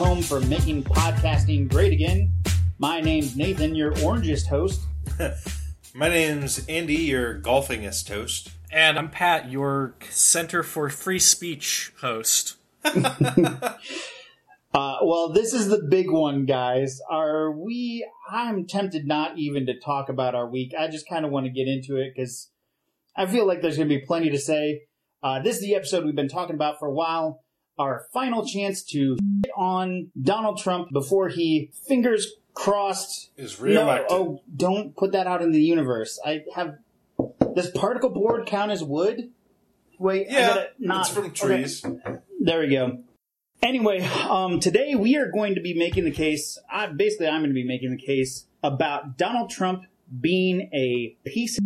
home for making podcasting great again. My name's Nathan, your orangest host. My name's Andy, your golfingest host. And I'm Pat, your Center for Free Speech host. Uh, well, this is the big one, guys. Are we? I'm tempted not even to talk about our week. I just kind of want to get into it because I feel like there's going to be plenty to say. Uh, this is the episode we've been talking about for a while. Our final chance to hit on Donald Trump before he, fingers crossed, Is no, oh, don't put that out in the universe. I have. Does particle board count as wood? Wait, yeah, not. it's from okay. trees. There we go. Anyway, um, today we are going to be making the case. I, basically, I'm going to be making the case about Donald Trump being a piece of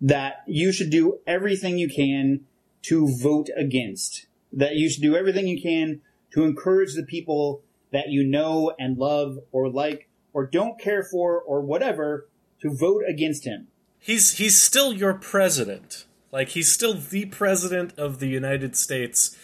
that you should do everything you can to vote against. That you should do everything you can to encourage the people that you know and love or like or don't care for or whatever to vote against him. He's he's still your president. Like he's still the president of the United States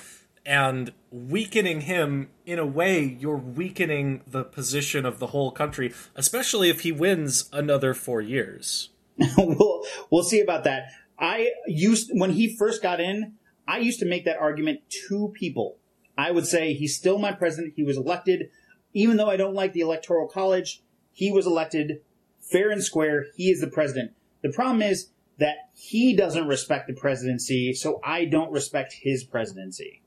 and weakening him in a way you're weakening the position of the whole country, especially if he wins another 4 years. we'll we'll see about that. I used when he first got in, I used to make that argument to people. I would say he's still my president. He was elected, even though I don't like the electoral college. He was elected fair and square. He is the president. The problem is that he doesn't respect the presidency, so I don't respect his presidency.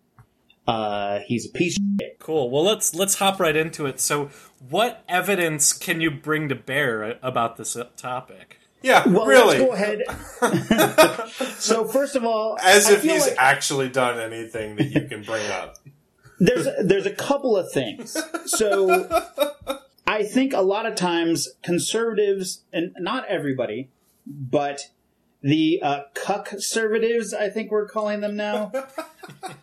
Uh, he's a piece. Of shit. Cool. Well, let's let's hop right into it. So, what evidence can you bring to bear about this topic? Yeah, Well, really. let's go ahead. so first of all, As I if feel he's like- actually done anything that you can bring up. there's there's a couple of things. So I think a lot of times conservatives and not everybody, but the uh, cuck conservatives, I think we're calling them now.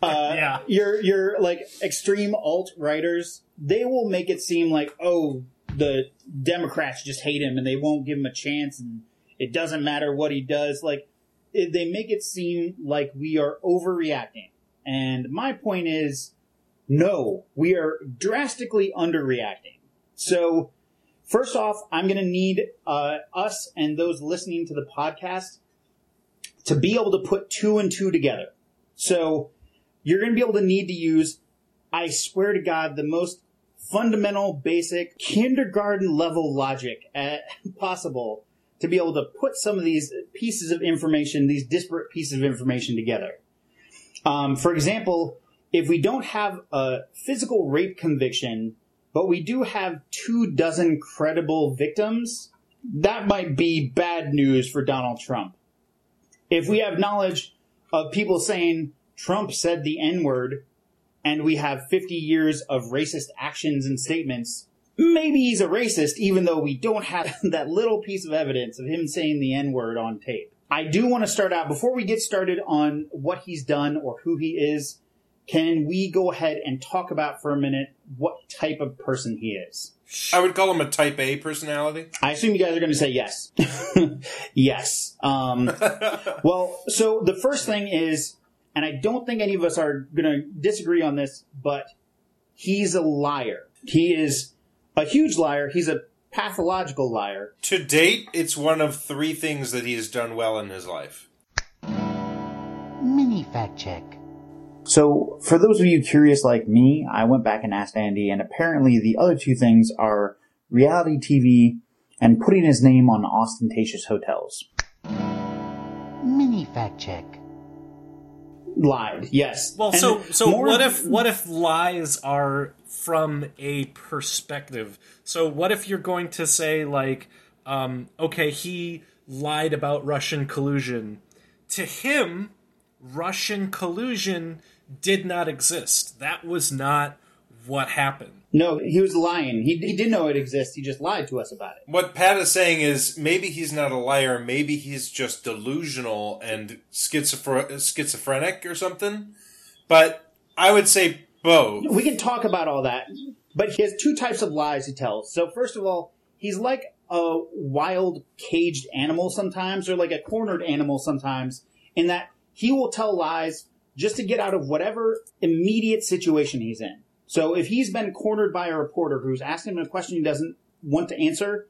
Uh, Yeah. your your like extreme alt righters, they will make it seem like oh the Democrats just hate him and they won't give him a chance and it doesn't matter what he does. Like it, they make it seem like we are overreacting. And my point is, no, we are drastically underreacting. So, first off, I'm going to need uh, us and those listening to the podcast to be able to put two and two together. So, you're going to be able to need to use, I swear to God, the most fundamental, basic, kindergarten level logic uh, possible to be able to put some of these pieces of information, these disparate pieces of information together. Um, for example, if we don't have a physical rape conviction, but we do have two dozen credible victims, that might be bad news for Donald Trump. If we have knowledge of people saying Trump said the N word, and we have 50 years of racist actions and statements, maybe he's a racist, even though we don't have that little piece of evidence of him saying the N word on tape. I do want to start out, before we get started on what he's done or who he is, can we go ahead and talk about for a minute what type of person he is? I would call him a type A personality. I assume you guys are going to say yes. yes. Um, well, so the first thing is, and I don't think any of us are going to disagree on this, but he's a liar. He is a huge liar. He's a pathological liar. To date, it's one of three things that he has done well in his life. Mini fact check. So, for those of you curious like me, I went back and asked Andy, and apparently the other two things are reality TV and putting his name on ostentatious hotels. Mini fact check. Lied, yes. Well, And so so more- what if what if lies are from a perspective? So what if you're going to say like, um, okay, he lied about Russian collusion. To him, Russian collusion did not exist. That was not what happened. No, he was lying. He, he did know it exists. He just lied to us about it. What Pat is saying is maybe he's not a liar, maybe he's just delusional and schizophr- schizophrenic or something. But I would say both. We can talk about all that, but he has two types of lies he tells. So first of all, he's like a wild caged animal sometimes, or like a cornered animal sometimes, in that he will tell lies just to get out of whatever immediate situation he's in. So if he's been cornered by a reporter who's asking him a question he doesn't want to answer,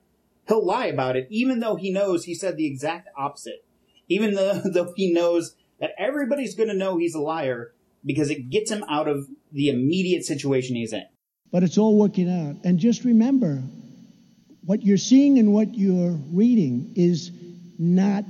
he'll lie about it, even though he knows he said the exact opposite. Even though, though he knows that everybody's going to know he's a liar because it gets him out of the immediate situation he's in. But it's all working out. And just remember, what you're seeing and what you're reading is not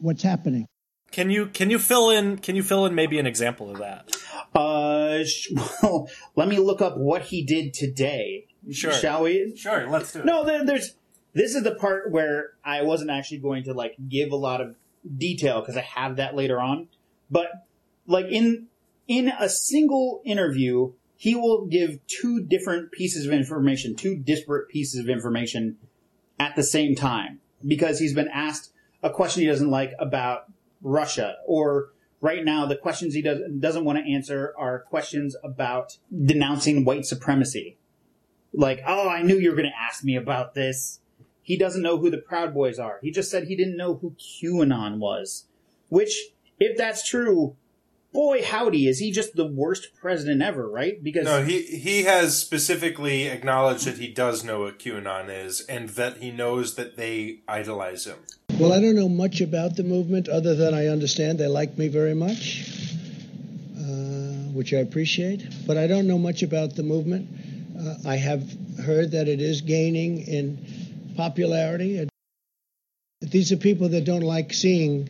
what's happening. Can you can you fill in can you fill in maybe an example of that? Uh, sh- well, let me look up what he did today. Sure. Shall we? Sure, let's do it. No, there, there's. This is the part where I wasn't actually going to like give a lot of detail because I have that later on. But like in in a single interview, he will give two different pieces of information, two disparate pieces of information at the same time because he's been asked a question he doesn't like about Russia or right now the questions he doesn't doesn't want to answer are questions about denouncing white supremacy. Like, oh, I knew you were going to ask me about this. He doesn't know who the Proud Boys are. He just said he didn't know who QAnon was. Which, if that's true, boy howdy, is he just the worst president ever, right? Because No, he he has specifically acknowledged that he does know what QAnon is, and that he knows that they idolize him. Well, I don't know much about the movement other than I understand they like me very much, uh, which I appreciate. But I don't know much about the movement. Uh, I have heard that it is gaining in popularity. And These are people that don't like seeing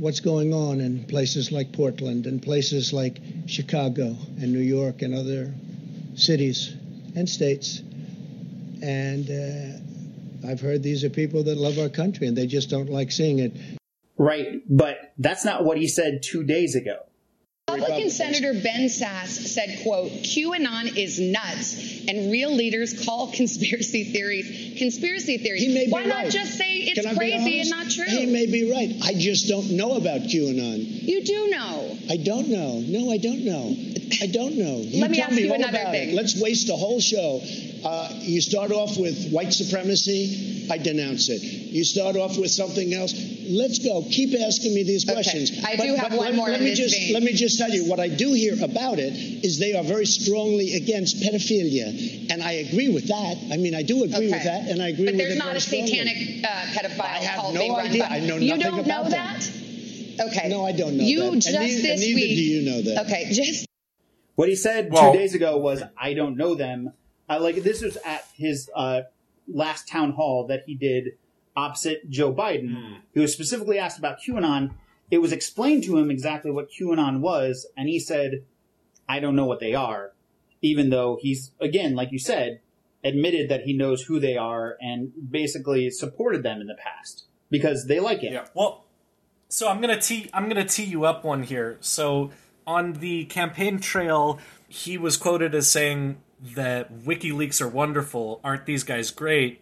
what's going on in places like Portland and places like Chicago and New York and other cities and states. And uh, I've heard these are people that love our country and they just don't like seeing it. right, but that's not what he said two days ago. Republican Senator Ben Sasse said, quote, QAnon is nuts and real leaders call conspiracy theories conspiracy theories. He may be Why not just say it's Can I be crazy and not true? He may be right. I just don't know about QAnon. you do know. I don't know. No, I don't know. I don't know. You Let me ask you all another thing. It. Let's waste a whole show. Uh, you start off with white supremacy. I denounce it. You start off with something else. Let's go. Keep asking me these Okay. questions. I do have one let, more Let me just vein. let me just tell you what I do hear about it is they are very strongly against pedophilia, and I agree with that. I mean, I do agree Okay. with that, and I agree But with there's not very a satanic uh, pedophile I have cult no being run idea. by- I know You nothing don't about know them. that? Okay. No, I don't know You that. And just neither- and this neither week. do you know that. Okay, just What he said Well- two days ago was, "I don't know them." Uh, like this was at his uh, last town hall that he did opposite Joe Biden. He was specifically asked about QAnon. It was explained to him exactly what QAnon was, and he said, "I don't know what they are," even though he's again, like you said, admitted that he knows who they are and basically supported them in the past because they like it. Yeah. Well, so I'm gonna tee I'm gonna tee you up one here. So on the campaign trail, he was quoted as saying that WikiLeaks are wonderful. Aren't these guys great?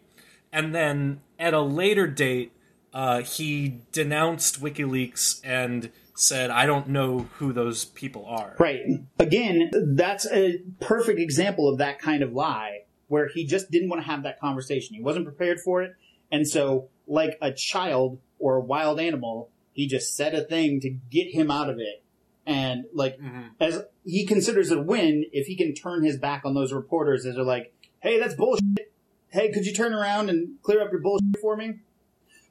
And then at a later date, uh, he denounced WikiLeaks and said, "I don't know who those people are." Right. Again, that's a perfect example of that kind of lie where he just didn't want to have that conversation. He wasn't prepared for it. And so, like a child or a wild animal, he just said a thing to get him out of it. And like, mm-hmm. as he considers it a win if he can turn his back on those reporters as they're like, hey, that's bullshit. Hey, could you turn around and clear up your bullshit for me?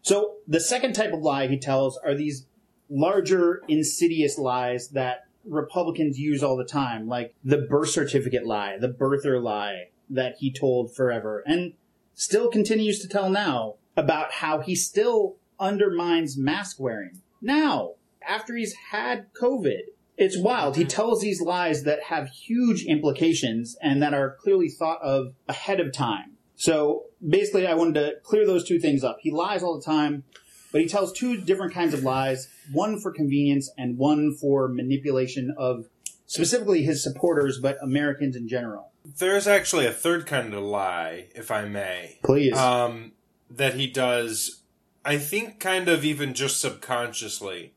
So the second type of lie he tells are these larger, insidious lies that Republicans use all the time, like the birth certificate lie, the birther lie that he told forever and still continues to tell now about how he still undermines mask wearing. Now, after he's had COVID, it's wild. He tells these lies that have huge implications and that are clearly thought of ahead of time. So basically, I wanted to clear those two things up. He lies all the time, but he tells two different kinds of lies one for convenience and one for manipulation of specifically his supporters, but Americans in general. There's actually a third kind of lie, if I may. Please. um, that he does, I think, kind of even just subconsciously,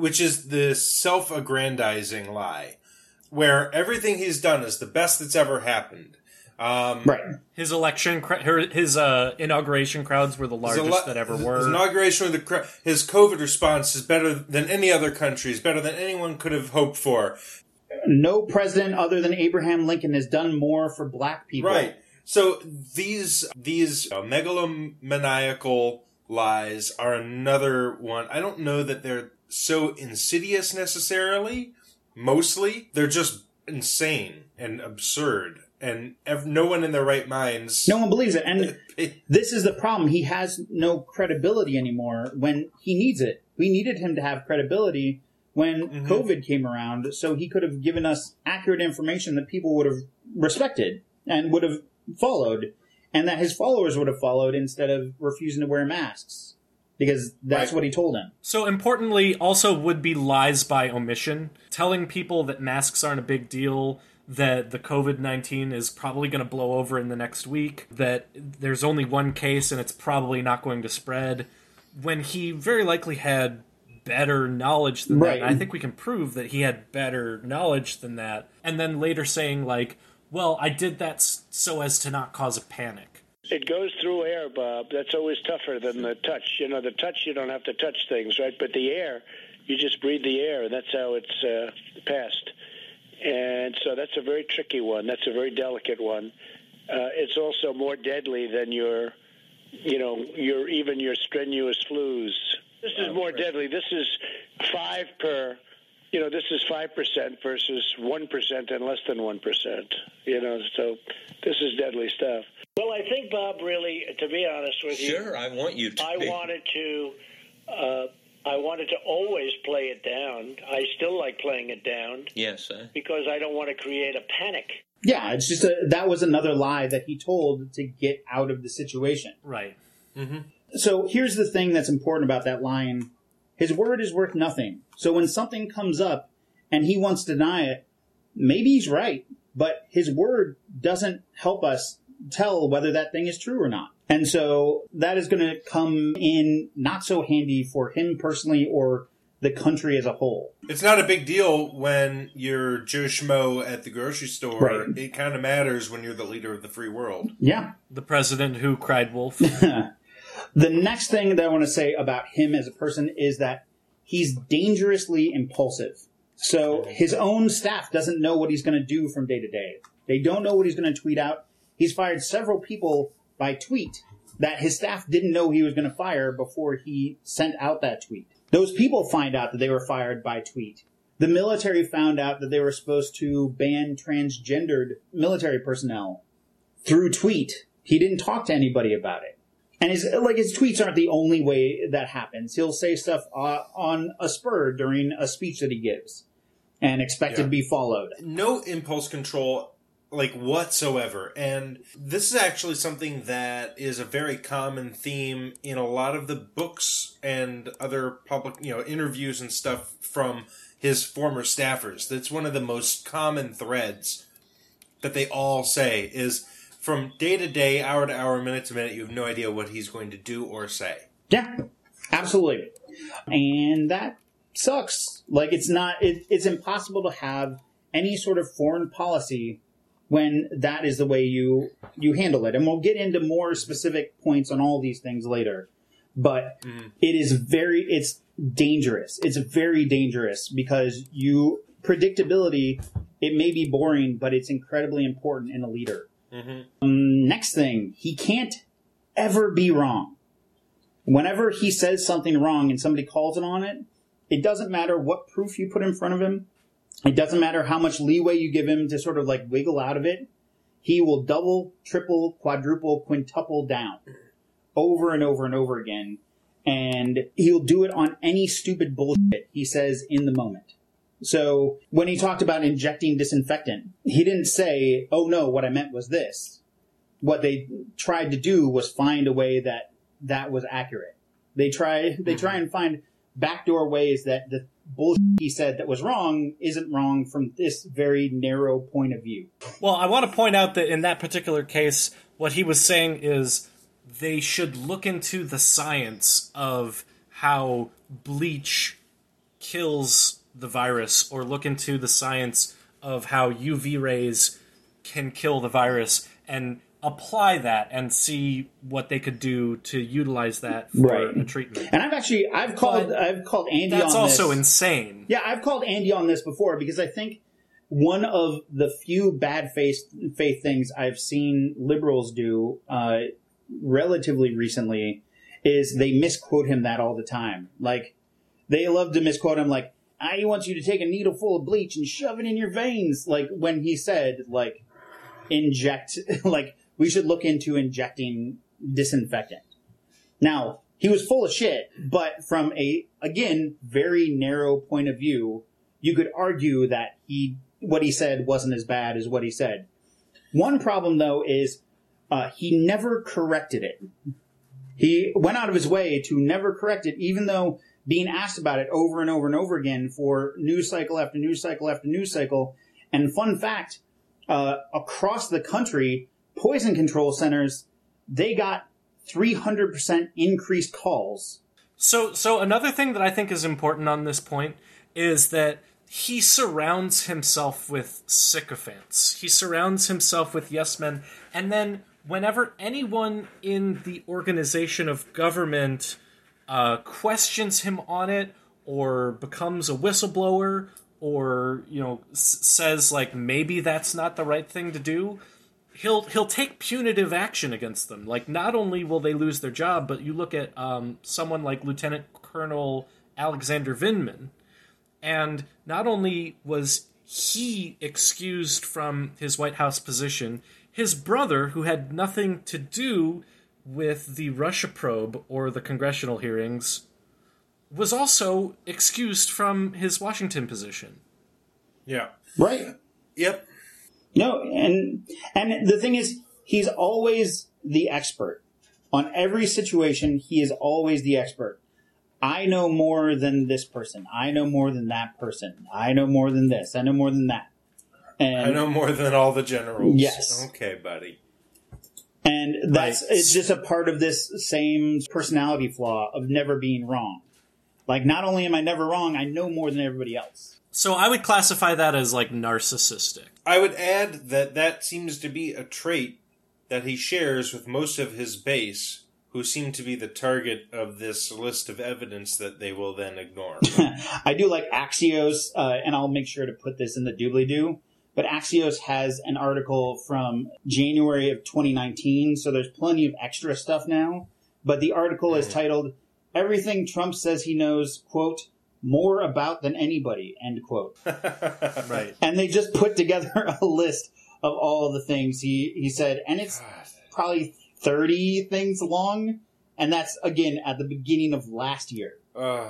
which is the self aggrandizing lie, where everything he's done is the best that's ever happened. Um, right. His election, his uh, inauguration crowds were the largest ele- that ever were. His inauguration with the his COVID response is better than any other country's, better than anyone could have hoped for. no president other than Abraham Lincoln has done more for black people. Right. So these these uh, megalomaniacal lies are another one. I don't know that they're so insidious necessarily. Mostly, they're just insane and absurd, and ev- no one in their right minds. No one believes it. And this is the problem. He has no credibility anymore when he needs it. We needed him to have credibility when Mhm. COVID came around, so he could have given us accurate information that people would have respected and would have followed, and that his followers would have followed instead of refusing to wear masks. Because that's Right. what he told them. So importantly, also would be lies by omission, telling people that masks aren't a big deal, that the COVID 19 is probably going to blow over in the next week, that there's only one case and it's probably not going to spread, when he very likely had better knowledge than Right. that. I think we can prove that he had better knowledge than that. And then later saying, like, well, I did that so as to not cause a panic. It goes through air, Bob. That's always tougher than the touch. You know, the touch you don't have to touch things, right? But the air, you just breathe the air, and that's how it's uh, passed. And so that's a very tricky one. That's a very delicate one. Uh, it's also more deadly than your, you know, your even your strenuous flus. This is more deadly. This is five per. You know, this is five percent versus one percent and less than one percent. You know, so this is deadly stuff. Well, I think Bob really, to be honest with you, Sure, I want you to. I be. wanted to. Uh, I wanted to always play it down. I still like playing it down Yes, uh, because I don't want to create a panic. Yeah, it's just a, that was another lie that he told to get out of the situation. Right. So here's the thing that's important about that line. His word is worth nothing. So when something comes up and he wants to deny it, maybe he's right, but his word doesn't help us tell whether that thing is true or not. And so that is going to come in not so handy for him personally or the country as a whole. It's not a big deal when you're Joe Schmo at the grocery store. Right. It kind of matters when you're the leader of the free world. Yeah. The president who cried wolf. the next thing that I want to say about him as a person is that he's dangerously impulsive. So his own staff doesn't know what he's going to do from day to day. They don't know what he's going to tweet out. He's fired several people by tweet that his staff didn't know he was going to fire before he sent out that tweet. Those people find out that they were fired by tweet. The military found out that they were supposed to ban transgendered military personnel through tweet. He didn't talk to anybody about it. And his like his tweets aren't the only way that happens. He'll say stuff uh, on a spur during a speech that he gives, and expect Yeah. to be followed. no impulse control like whatsoever and this is actually something that is a very common theme in a lot of the books and other public you know interviews and stuff from his former staffers that's one of the most common threads that they all say is from day to day hour to hour minute to minute you have no idea what he's going to do or say Yeah, absolutely. And that sucks. Like it's not. It, it's impossible to have any sort of foreign policy when that is the way you you handle it. And we'll get into more specific points on all these things later. But mm. it is very. It's dangerous. It's very dangerous because you predictability. It may be boring, but it's incredibly important in a leader. Um, next thing, he can't ever be wrong whenever he says something wrong and somebody calls it on it, it doesn't matter what proof you put in front of him. It doesn't matter how much leeway you give him to sort of like wiggle out of it. He will double, triple, quadruple, quintuple down over and over and over again. And he'll do it on any stupid bullshit he says in the moment. So when he talked about injecting disinfectant, he didn't say, oh no, what I meant was this. What they tried to do was find a way that that was accurate. They try they try mm-hmm. and find backdoor ways that the bullshit he said that was wrong isn't wrong from this very narrow point of view. Well, I want to point out that in that particular case, what he was saying is they should look into the science of how bleach kills the virus, or look into the science of how UV rays can kill the virus, and apply that and see what they could do to utilize that for Right. a treatment. And I've actually I've called But I've called Andy That's on also this. insane. Yeah, I've called Andy on this before because I think one of the few bad faith faith things I've seen liberals do uh, relatively recently is they misquote him that all the time. Like they love to misquote him like I want you to take a needle full of bleach and shove it in your veins. Like when he said like inject like we should look into injecting disinfectant. Now, he was full of shit, but from a again very narrow point of view, you could argue that he what he said wasn't as bad as what he said. One problem though is uh, he never corrected it. He went out of his way to never correct it, even though being asked about it over and over and over again for news cycle after news cycle after news cycle. And fun fact, uh, across the country, poison control centers, they got 300% increased calls. So, so another thing that I think is important on this point is that he surrounds himself with sycophants. He surrounds himself with yes men, and then whenever anyone in the organization of government uh, questions him on it or becomes a whistleblower or you know s- says like maybe that's not the right thing to do he'll he'll take punitive action against them. Like not only will they lose their job but you look at um, someone like lieutenant colonel alexander vindman and not only was he excused from his white house position his brother who had nothing to do with the Russia probe or the congressional hearings was also excused from his Washington position. Yeah. Right. Yep. No, and and the thing is, he's always the expert on every situation. He is always the expert. I know more than this person. I know more than that person. I know more than this. I know more than that. And I know more than all the generals. Yes. Okay, buddy. And that's Right. it's just a part of this same personality flaw of never being wrong. Like not only am I never wrong, I know more than everybody else. So I would classify that as like narcissistic. I would add that that seems to be a trait that he shares with most of his base, who seem to be the target of this list of evidence that they will then ignore. I do like Axios, uh, and I'll make sure to put this in the doobly doo. But Axios has an article from January of 2019, so there's plenty of extra stuff now. But the article is titled "Everything Trump Says He Knows," quote, "More about than anybody," end quote. Right. and they just put together a list of all the things he he said, and it's probably 30 things long, and that's again at the beginning of last year. Ugh.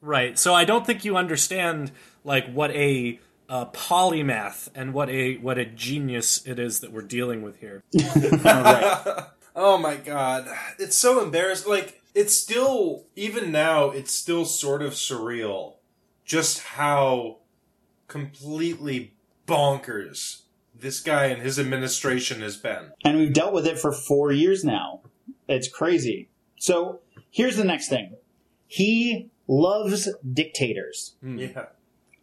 Right. So I don't think you understand like what a uh, polymath and what a what a genius it is that we're dealing with here. Oh my god. It's so embarrassing. Like, it's still, even now, it's still sort of surreal just how completely bonkers this guy and his administration has been. and we've dealt with it for four years now. It's crazy. So here's the next thing. He loves dictators. Yeah.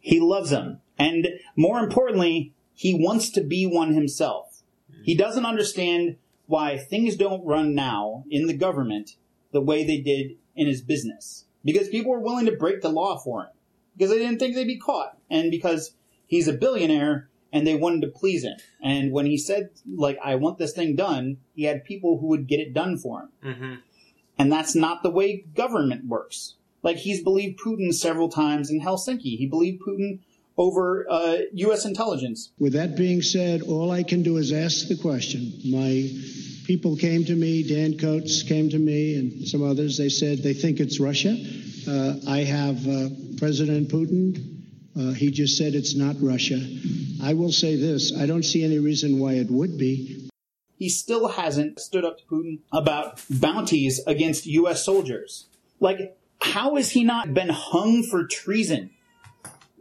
He loves them. And more importantly, he wants to be one himself. He doesn't understand why things don't run now in the government the way they did in his business. Because people were willing to break the law for him. Because they didn't think they'd be caught. And because he's a billionaire and they wanted to please him. And when he said, like, I want this thing done, he had people who would get it done for him. Mm-hmm. And that's not the way government works. Like he's believed Putin several times in Helsinki. He believed Putin over uh, U.S. intelligence. With that being said, all I can do is ask the question. My people came to me, Dan Coats came to me, and some others. They said they think it's Russia. Uh, I have uh, President Putin. Uh, he just said it's not Russia. I will say this I don't see any reason why it would be. He still hasn't stood up to Putin about bounties against U.S. soldiers. Like, how has he not been hung for treason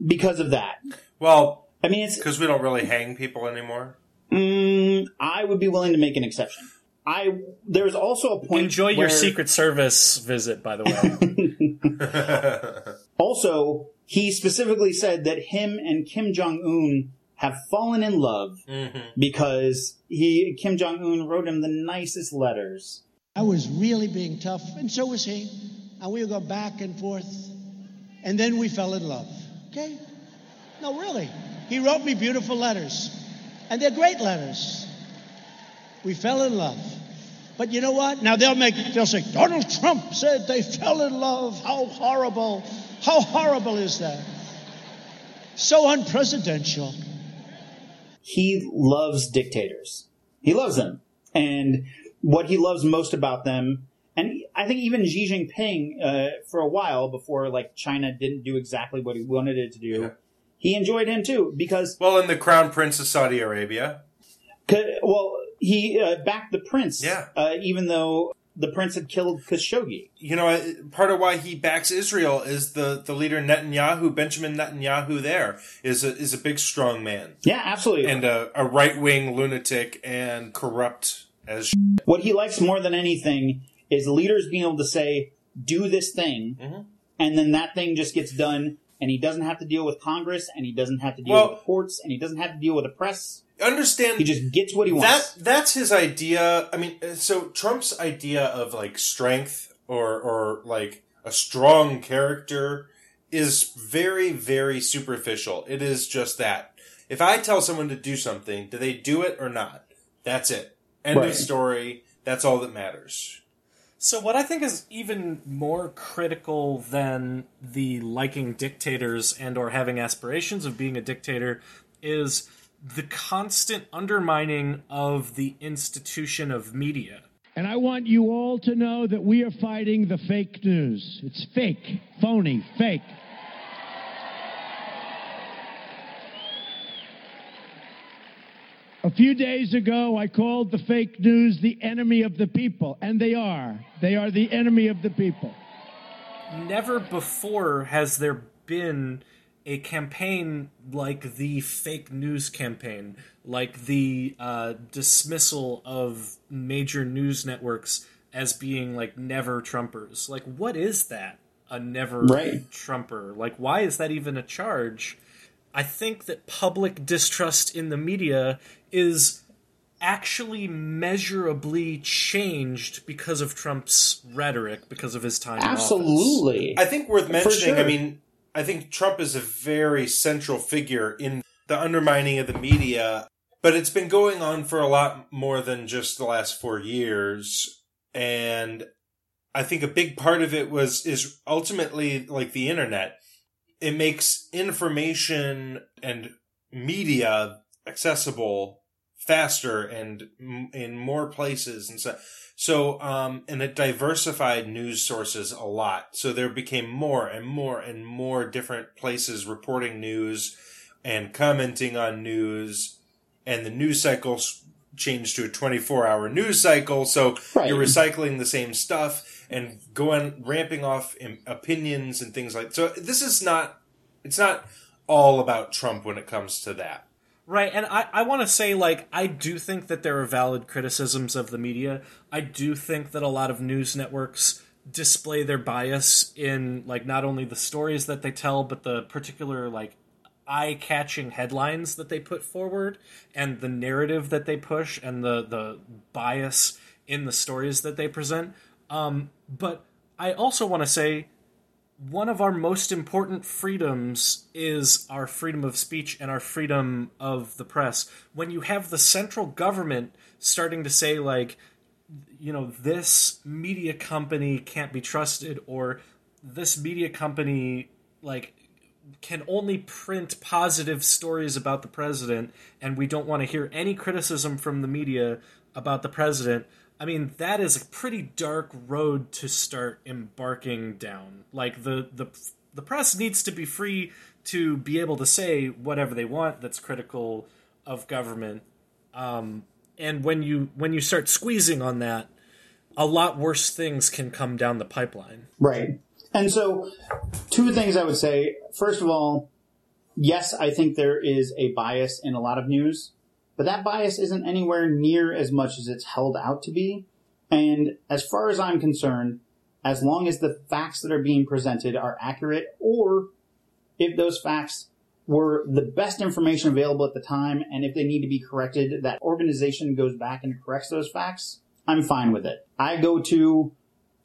because of that? Well, I mean, it's because we don't really hang people anymore. mm, I would be willing to make an exception. I there's also a point. Enjoy your Secret Service visit, by the way. Also, he specifically said that him and Kim Jong Un have fallen in love because he Kim Jong Un wrote him the nicest letters. I was really being tough, and so was he. And we would go back and forth. And then we fell in love. Okay? No, really. He wrote me beautiful letters, and they're great letters. We fell in love. But you know what? Now they'll make they'll say Donald Trump said they fell in love. How horrible! How horrible is that? So unpresidential. he loves dictators. He loves them. And what he loves most about them, and I think even Xi Jinping, uh, for a while before like China didn't do exactly what he wanted it to do, Yeah. he enjoyed him too because, Well, and the Crown Prince of Saudi Arabia, well, he uh, backed the prince, Yeah. uh, even though the prince had killed Khashoggi. You know, part of why he backs Israel is the, the leader Netanyahu, Benjamin Netanyahu. There is a is a big, strong man Yeah, absolutely. and a, a right wing lunatic and corrupt as. what he likes more than anything is leaders being able to say, do this thing, Mm-hmm. and then that thing just gets done, and he doesn't have to deal with Congress, and he doesn't have to deal Well- with courts, and he doesn't have to deal with the press. Understand He just gets what he that wants. that's his idea. I mean, uh, so Trump's idea of like strength or or like a strong character is very very superficial. It is just that. If I tell someone to do something, do they do it or not? That's it. End Right. of story. That's all that matters. So what I think is even more critical than the liking dictators and or having aspirations of being a dictator is the constant undermining of the institution of media. And I want you all to know that we are fighting the fake news. It's fake, phony, fake. A few days ago, I called the fake news the enemy of the people, and they are. They are the enemy of the people. Never before has there been a campaign like the fake news campaign, like the uh, dismissal of major news networks as being like never Trumpers. Like, what is that? A never Right. Trumper? Like, why is that even a charge? I think that public distrust in the media is actually measurably changed because of Trump's rhetoric, because of his time. in office. Absolutely. I think worth mentioning. sure. I mean, I think Trump is a very central figure in the undermining of the media, but it's been going on for a lot more than just the last four years. And I think a big part of it was is ultimately like the internet. It makes information and media accessible faster and in more places and so so um and it diversified news sources a lot. So there became more and more and more different places reporting news and commenting on news. And the news cycles changed to a 24 hour news cycle. So Right. you're recycling the same stuff and going ramping off opinions and things like so this is not it's not all about trump when it comes to that Right, and I, I want to say, like, I do think that there are valid criticisms of the media. I do think that a lot of news networks display their bias in, like, not only the stories that they tell, but the particular, like, eye catching headlines that they put forward and the narrative that they push and the, the bias in the stories that they present. Um, but I also want to say one of our most important freedoms is our freedom of speech and our freedom of the press. When you have the central government starting to say, like, you know, this media company can't be trusted, or this media company, like, can only print positive stories about the president, and we don't want to hear any criticism from the media about the president. I mean, that is a pretty dark road to start embarking down. Like the the the press needs to be free to be able to say whatever they want that's critical of government. Um, and when you when you start squeezing on that, a lot worse things can come down the pipeline. Right. And so, two things I would say. First of all, yes, I think there is a bias in a lot of news, but that bias isn't anywhere near as much as it's held out to be. And as far as I'm concerned, as long as the facts that are being presented are accurate, or if those facts were the best information available at the time, and if they need to be corrected, that organization goes back and corrects those facts, I'm fine with it. I go to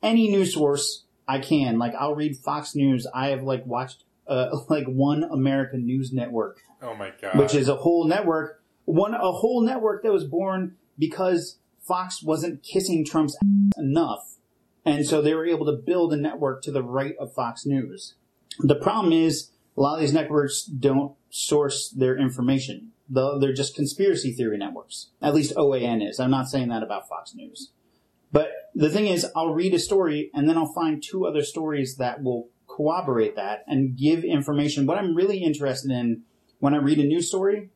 any news source I can. Like I'll read Fox News. I have like watched uh, like One American News Network, Oh my god. which is a whole network, one a whole network that was born because Fox wasn't kissing Trump's ass enough, and so they were able to build a network to the right of Fox News. The problem is a lot of these networks don't source their information. They're just conspiracy theory networks. At least OAN is. I'm not saying that about Fox News. But the thing is, I'll read a story and then I'll find two other stories that will corroborate that and give information. What I'm really interested in when I read a news story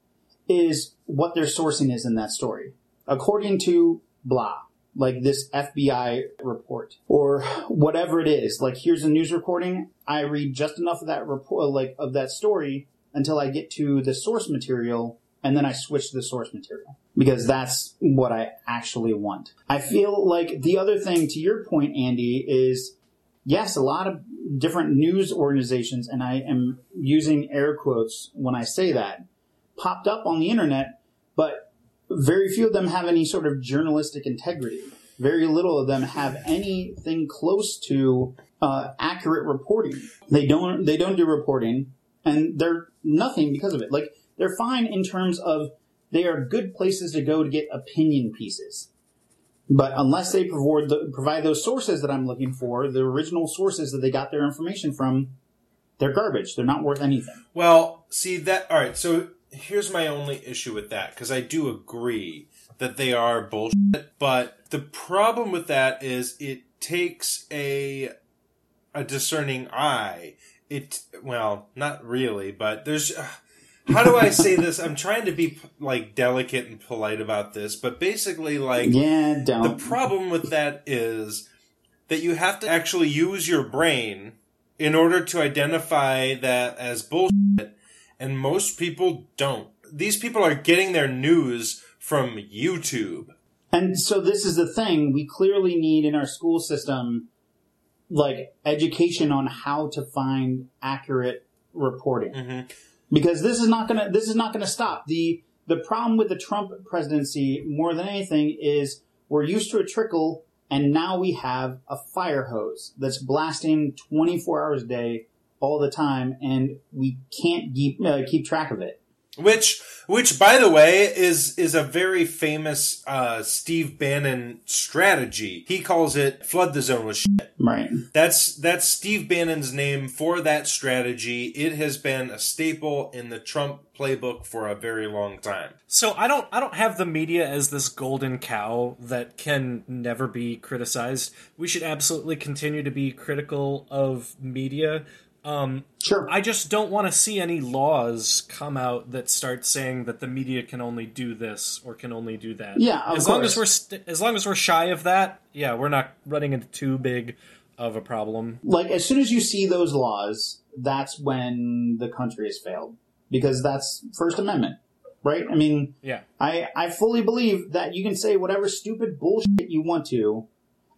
is what their sourcing is in that story. According to blah, like this FBI report or whatever it is, like here's a news recording. I read just enough of that report, like of that story until I get to the source material and then I switch to the source material because that's what I actually want. I feel like the other thing to your point, Andy, is yes, a lot of different news organizations, and I am using air quotes when I say that, popped up on the internet, but very few of them have any sort of journalistic integrity. Very little of them have anything close to uh, accurate reporting. They don't. They don't do reporting, and they're nothing because of it. Like they're fine in terms of they are good places to go to get opinion pieces. But unless they provide, the, provide those sources that I'm looking for, the original sources that they got their information from, they're garbage. They're not worth anything. Well, see that. All right, so here's my only issue with that because I do agree that they are bullshit. But the problem with that is it takes a a discerning eye. It well, not really, but there's. Uh, how do I say this? I'm trying to be like delicate and polite about this, but basically, like Yeah, the don't. problem with that is that you have to actually use your brain in order to identify that as bullshit, and most people don't. These people are getting their news from YouTube. And so this is the thing we clearly need in our school system, like education on how to find accurate reporting. Mhm. Because this is not gonna, this is not gonna stop. The, the problem with the Trump presidency more than anything is we're used to a trickle and now we have a fire hose that's blasting 24 hours a day all the time and we can't keep, uh, keep track of it. Which, which, by the way, is is a very famous uh, Steve Bannon strategy. He calls it "flood the zone with shit." Right. That's that's Steve Bannon's name for that strategy. It has been a staple in the Trump playbook for a very long time. So I don't I don't have the media as this golden cow that can never be criticized. We should absolutely continue to be critical of media. Um, Sure. I just don't want to see any laws come out that start saying that the media can only do this or can only do that. Yeah, of as long as we're st- as long as we're shy of that, yeah, we're not running into too big of a problem. like as soon as you see those laws, that's when the country has failed because that's First Amendment, right? I mean, Yeah. I I fully believe that you can say whatever stupid bullshit you want to.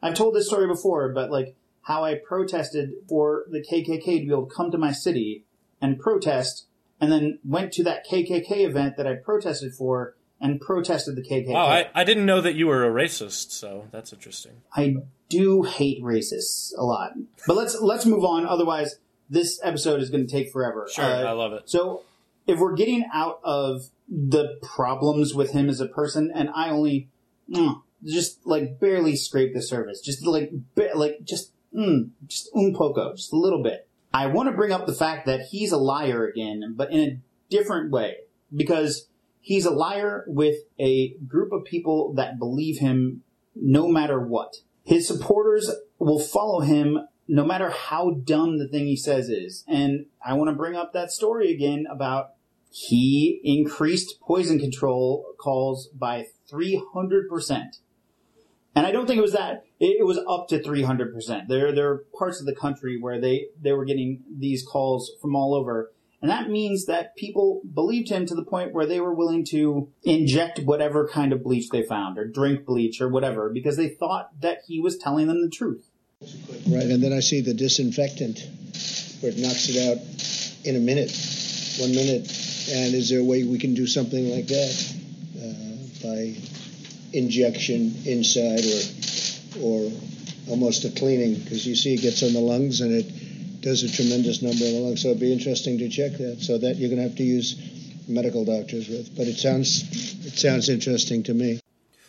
I've told this story before, but like how I protested for the KKK to be able to come to my city and protest, and then went to that KKK event that I protested for and protested the KKK. Wow, I, I didn't know that you were a racist, so that's interesting. I do hate racists a lot. But let's let's move on. Otherwise, this episode is going to take forever. Sure, Uh, I love it. So, if we're getting out of the problems with him as a person, and I only mm, just like barely scrape the surface, just like ba- like just mm, just un poco, just a little bit. I want to bring up the fact that he's a liar again, but in a different way because he's a liar with a group of people that believe him no matter what. His supporters will follow him no matter how dumb the thing he says is. And I want to bring up that story again about he increased poison control calls by 300%. And I don't think it was that. It, was up to 300%. There, there are parts of the country where they, they were getting these calls from all over. And that means that people believed him to the point where they were willing to inject whatever kind of bleach they found or drink bleach or whatever because they thought that he was telling them the truth. Right, and then I see the disinfectant where it knocks it out in a minute, one minute. And is there a way we can do something like that uh, by injection inside or or almost a cleaning? Because you see, it gets on the lungs and it does a tremendous number of the lungs. So it'd be interesting to check that. So that you're going to have to use medical doctors with. But it sounds it sounds interesting to me.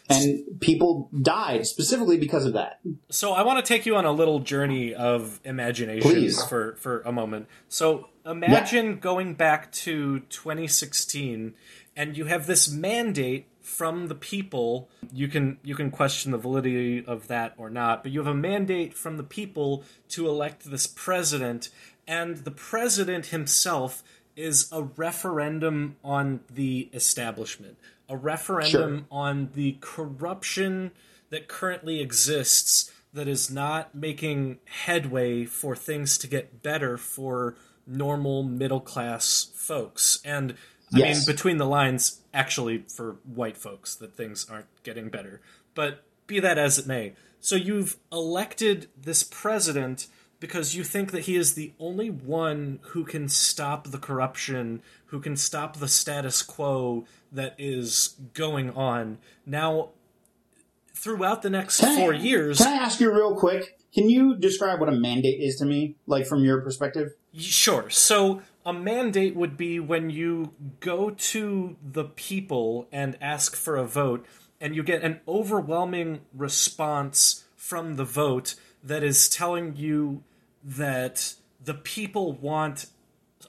And people died specifically because of that. So I want to take you on a little journey of imagination Please. for for a moment. So imagine going back to 2016 and you have this mandate from the people. You can you can question the validity of that or not, but you have a mandate from the people to elect this president and the president himself is a referendum on the establishment, a referendum on the corruption that currently exists that is not making headway for things to get better for normal middle class folks. And I Yes. mean, between the lines, actually, for white folks, that things aren't getting better. But be that as it may. So you've elected this president because you think that he is the only one who can stop the corruption, who can stop the status quo that is going on. Now, throughout the next Can I- four years, Can I ask you real quick? Can you describe what a mandate is to me, like from your perspective? Sure. So a mandate would be when you go to the people and ask for a vote, and you get an overwhelming response from the vote that is telling you that the people want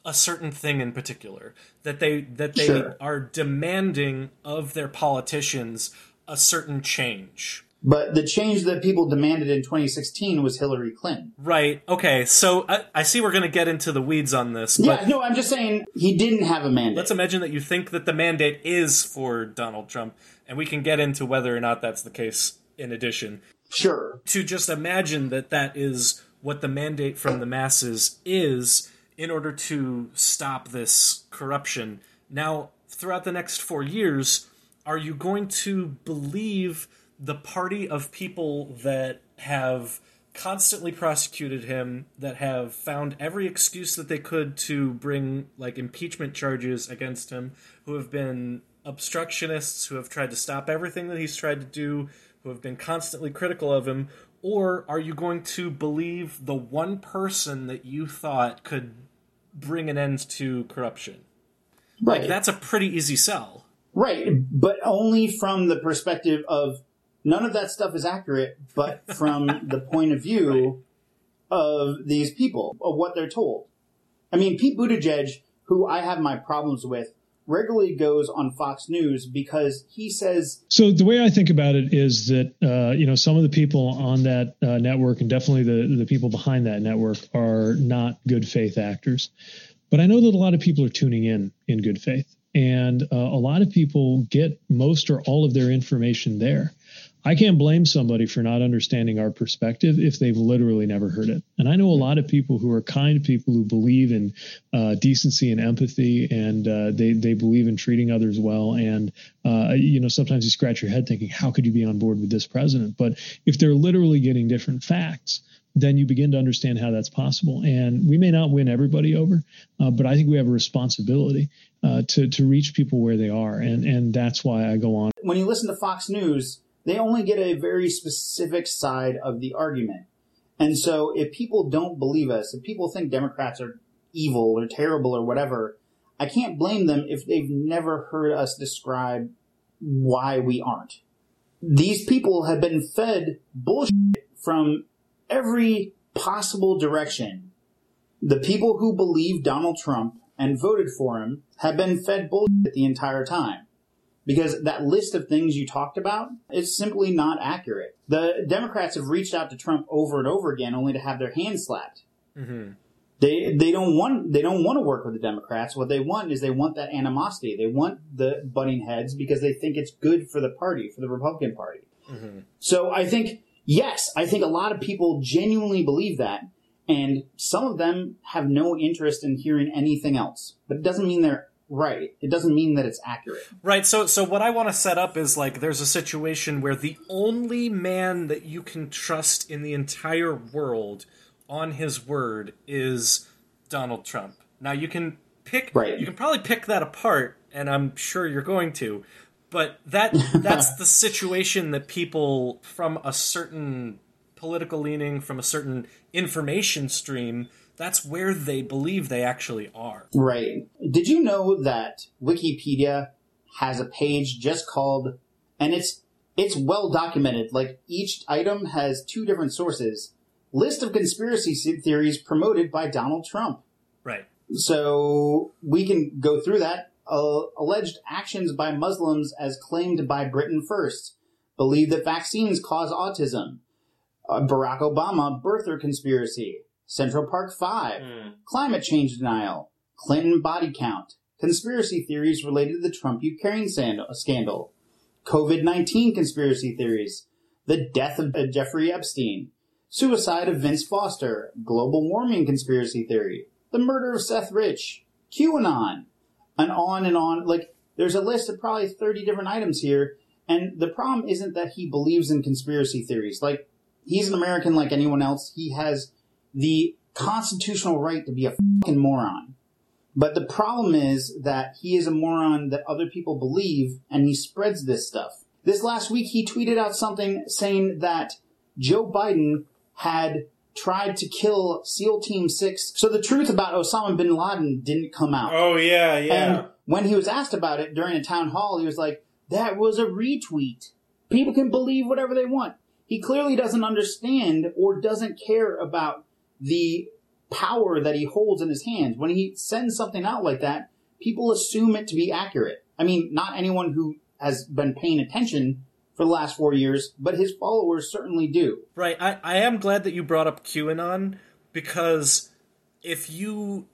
a certain thing in particular that they that they Sure. are demanding of their politicians a certain change But the change that people demanded in 2016 was Hillary Clinton. right okay so i, I see we're going to get into the weeds on this but Yeah, no, I'm just saying he didn't have a mandate. Let's imagine that you think that the mandate is for Donald Trump, and we can get into whether or not that's the case in addition. sure. To just imagine that that is what the mandate from the masses is in order to stop this corruption. Now, throughout the next four years, are you going to believe the party of people that have constantly prosecuted him, that have found every excuse that they could to bring like impeachment charges against him, who have been obstructionists, who have tried to stop everything that he's tried to do, who have been constantly critical of him? Or are you going to believe the one person that you thought could bring an end to corruption? Right. Like, that's a pretty easy sell. Right, but only from the perspective of none of that stuff is accurate, but from the point of view of these people, of what they're told. I mean, Pete Buttigieg, who I have my problems with, regularly goes on Fox News because he says So the way I think about it is that uh, you know some of the people on that uh, network and definitely the the people behind that network are not good faith actors, but I know that a lot of people are tuning in in good faith, and uh, a lot of people get most or all of their information there. I can't blame somebody for not understanding our perspective if they've literally never heard it. And I know a lot of people who are kind people who believe in uh, decency and empathy, and uh, they they believe in treating others well. And uh, you know, sometimes you scratch your head thinking, how could you be on board with this president? But if they're literally getting different facts, then you begin to understand how that's possible. And we may not win everybody over, uh, but I think we have a responsibility uh, to to reach people where they are, and and that's why I go on. when you listen to Fox News, they only get a very specific side of the argument. And so if people don't believe us, if people think Democrats are evil or terrible or whatever, I can't blame them if they've never heard us describe why we aren't. These people have been fed bullshit from every possible direction. The people who believe Donald Trump and voted for him have been fed bullshit the entire time because that list of things you talked about is simply not accurate. The Democrats have reached out to Trump over and over again, only to have their hands slapped. Mm-hmm. They they don't want they don't want to work with the Democrats. What they want is they want that animosity. They want the butting heads because they think it's good for the party, for the Republican Party. Mm-hmm. So I think yes, I think a lot of people genuinely believe that, and some of them have no interest in hearing anything else. But it doesn't mean they're right. It doesn't mean that it's accurate. Right. So, so what I want to set up is like there's a situation where the only man that you can trust in the entire world on his word is Donald Trump. Now you can pick. Right. You can probably pick that apart, and I'm sure you're going to. But that that's the situation that people from a certain political leaning, from a certain information stream, that's where they believe they actually are. Right. Did you know that Wikipedia has a page just called, and it's it's well documented. Like each item has two different sources. List of conspiracy theories promoted by Donald Trump. Right. So we can go through that. Uh, alleged actions by Muslims as claimed by Britain first. Believe that vaccines cause autism. Uh, Barack Obama birther conspiracy. Central Park 5. Hmm. Climate change denial. Clinton body count. Conspiracy theories related to the Trump Ukraine scandal. COVID 19 conspiracy theories. The death of uh, Jeffrey Epstein. Suicide of Vince Foster. Global warming conspiracy theory. The murder of Seth Rich. QAnon. And on and on. Like, there's a list of probably 30 different items here. And the problem isn't that he believes in conspiracy theories. Like, he's an American like anyone else. He has the constitutional right to be a fucking moron. But the problem is that he is a moron that other people believe and he spreads this stuff. This last week he tweeted out something saying that Joe Biden had tried to kill SEAL Team 6. So the truth about Osama bin Laden didn't come out. Oh yeah, yeah. And when he was asked about it during a town hall, he was like, that was a retweet. People can believe whatever they want. He clearly doesn't understand or doesn't care about the power that he holds in his hands. When he sends something out like that, people assume it to be accurate. I mean, not anyone who has been paying attention for the last four years, but his followers certainly do. Right. I, I am glad that you brought up QAnon because if you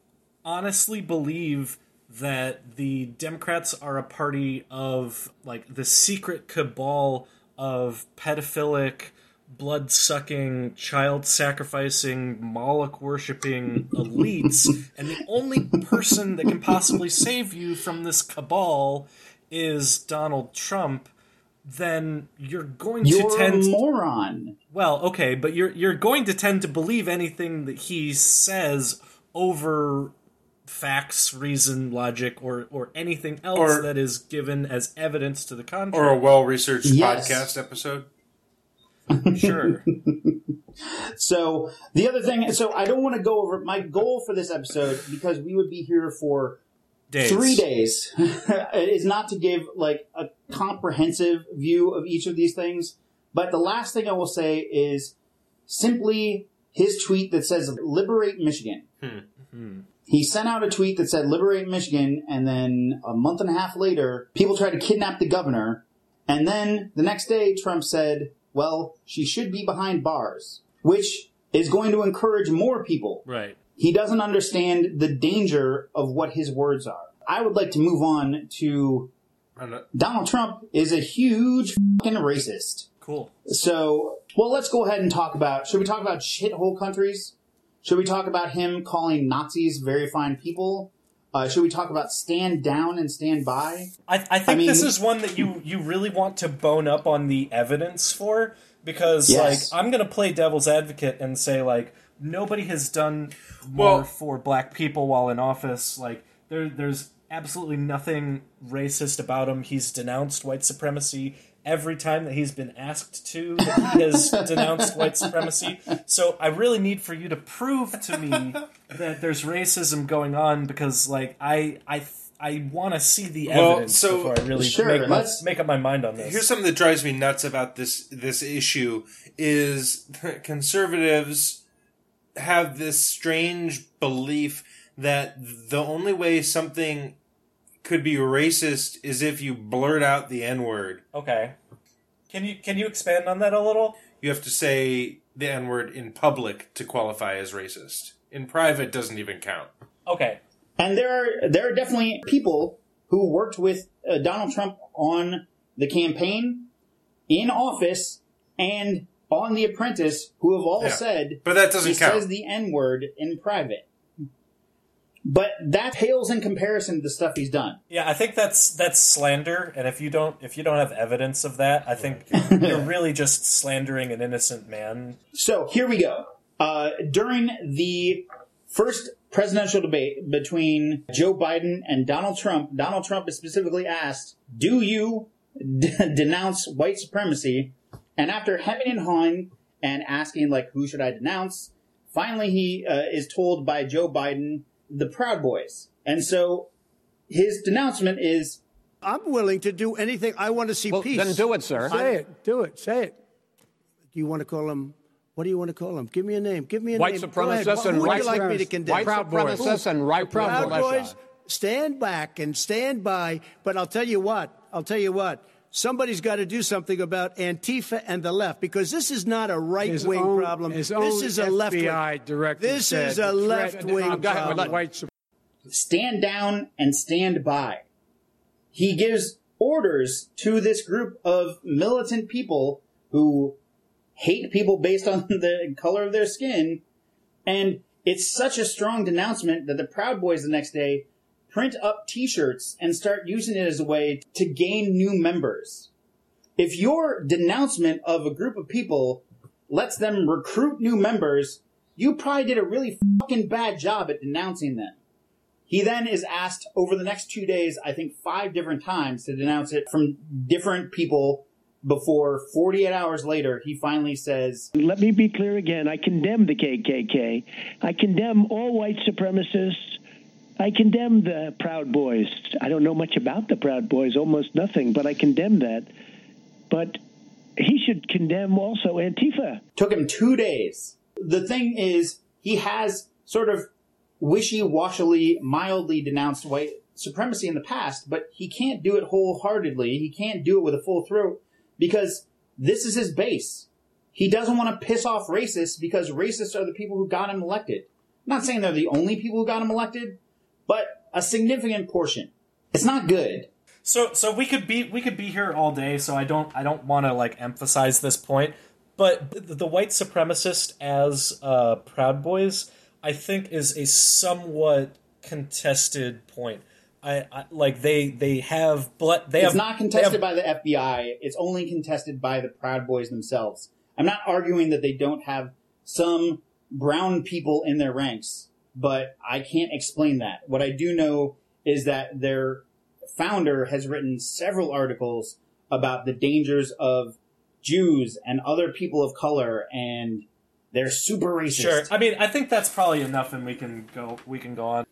honestly believe that the Democrats are a party of like the secret cabal of pedophilic, blood sucking, child sacrificing, Moloch worshipping elites, and the only person that can possibly save you from this cabal is Donald Trump, then you're going You're to tend a moron. well, okay, but you're you're going to tend to believe anything that he says over facts, reason, logic, or or anything else Or- that is given as evidence to the contrary. or a well-researched Yes. podcast episode. Sure. So the other thing, so I don't want to go over my goal for this episode because we would be here for Days. three days. is not to give like a comprehensive view of each of these things, but the last thing I will say is simply his tweet that says "Liberate Michigan." Hmm. Hmm. He sent out a tweet that said "Liberate Michigan," and then a month and a half later, people tried to kidnap the governor. And then the next day, Trump said, "Well, she should be behind bars," which is going to encourage more people Right. he doesn't understand the danger of what his words are. I would like to move on to Donald Trump is a huge fucking racist. Cool. So, well, let's go ahead and talk about. Should we talk about shithole countries? Should we talk about him calling Nazis very fine people? Uh, should we talk about stand down and stand by? I, I think mean- this is one that you you really want to bone up on the evidence for because Yes. like I'm gonna play devil's advocate and say like nobody has done more Well- for black people while in office. Like there there's absolutely nothing racist about him. He's denounced white supremacy every time that he's been asked to. That he has denounced white supremacy. So I really need for you to prove to me that there's racism going on because like I I I want to see the Well, evidence so- before I really Sure, make, my, let's- make up my mind on this. Here's something that drives me nuts about this this issue is conservatives have this strange belief that the only way something could be racist is if you blurt out the N word. okay. Can you can you expand on that a little? You have to say the N word in public to qualify as racist. In private doesn't even count. Okay. And there are there are definitely people who worked with uh, Donald Trump on the campaign, in office, and on The Apprentice, who have all Yeah. said But that doesn't he count. says the N word in private. But that pales in comparison to the stuff he's done. Yeah, I think that's that's slander, and if you don't if you don't have evidence of that, I think you're really just slandering an innocent man. So here we go. Uh, during the first presidential debate between Joe Biden and Donald Trump, Donald Trump is specifically asked, "Do you d- denounce white supremacy?" And after hemming and hawing and asking, like, "Who should I denounce?" finally he uh, is told by Joe Biden the Proud Boys, and so his denouncement is I'm willing to do anything. I want to see Well, peace. then do it, sir. Say it. Do it. Say it. Do you want to call him? What do you want to call him? Give me a name. Give me a White name. Go ahead. supremacists and would white you like me to condemn? White Proud Boys. supremacists and right Proud militia. Boys. Stand back and stand by. But I'll tell you what. I'll tell you what. Somebody's got to do something about Antifa and the left because this is not a right His wing own- problem. This is a left wing. This is a left wing go ahead, problem. let- white sup- stand down and stand by. He gives orders to this group of militant people who hate people based on the color of their skin. And it's such a strong denouncement that the Proud Boys the next day print up t-shirts and start using it as a way to gain new members. If your denouncement of a group of people lets them recruit new members, you probably did a really fucking bad job at denouncing them. He then is asked over the next two days, I think five different times to denounce it from different people before 48 hours later, he finally says, Let me be clear again. I condemn the KKK. I condemn all white supremacists. I condemn the Proud Boys. I don't know much about the Proud Boys, almost nothing, but I condemn that. But he should condemn also Antifa. took him two days. The thing is, he has sort of wishy-washily, mildly denounced white supremacy in the past, but he can't do it wholeheartedly. He can't do it with a full throat because this is his base. He doesn't want to piss off racists because racists are the people who got him elected. I'm not saying they're the only people who got him elected, but a significant portion. It's not good. So so we could be we could be here all day. So I don't I don't want to like emphasize this point, but the, the white supremacist as uh, Proud Boys, I think, is a somewhat contested point. I, I like they they have but they it's have not contested have- by the FBI. It's only contested by the Proud Boys themselves. I'm not arguing that they don't have some brown people in their ranks, but I can't explain that. What I do know is that their founder has written several articles about the dangers of Jews and other people of color, and they're super racist. Sure. I mean, I think that's probably enough, and we can go. We can go on.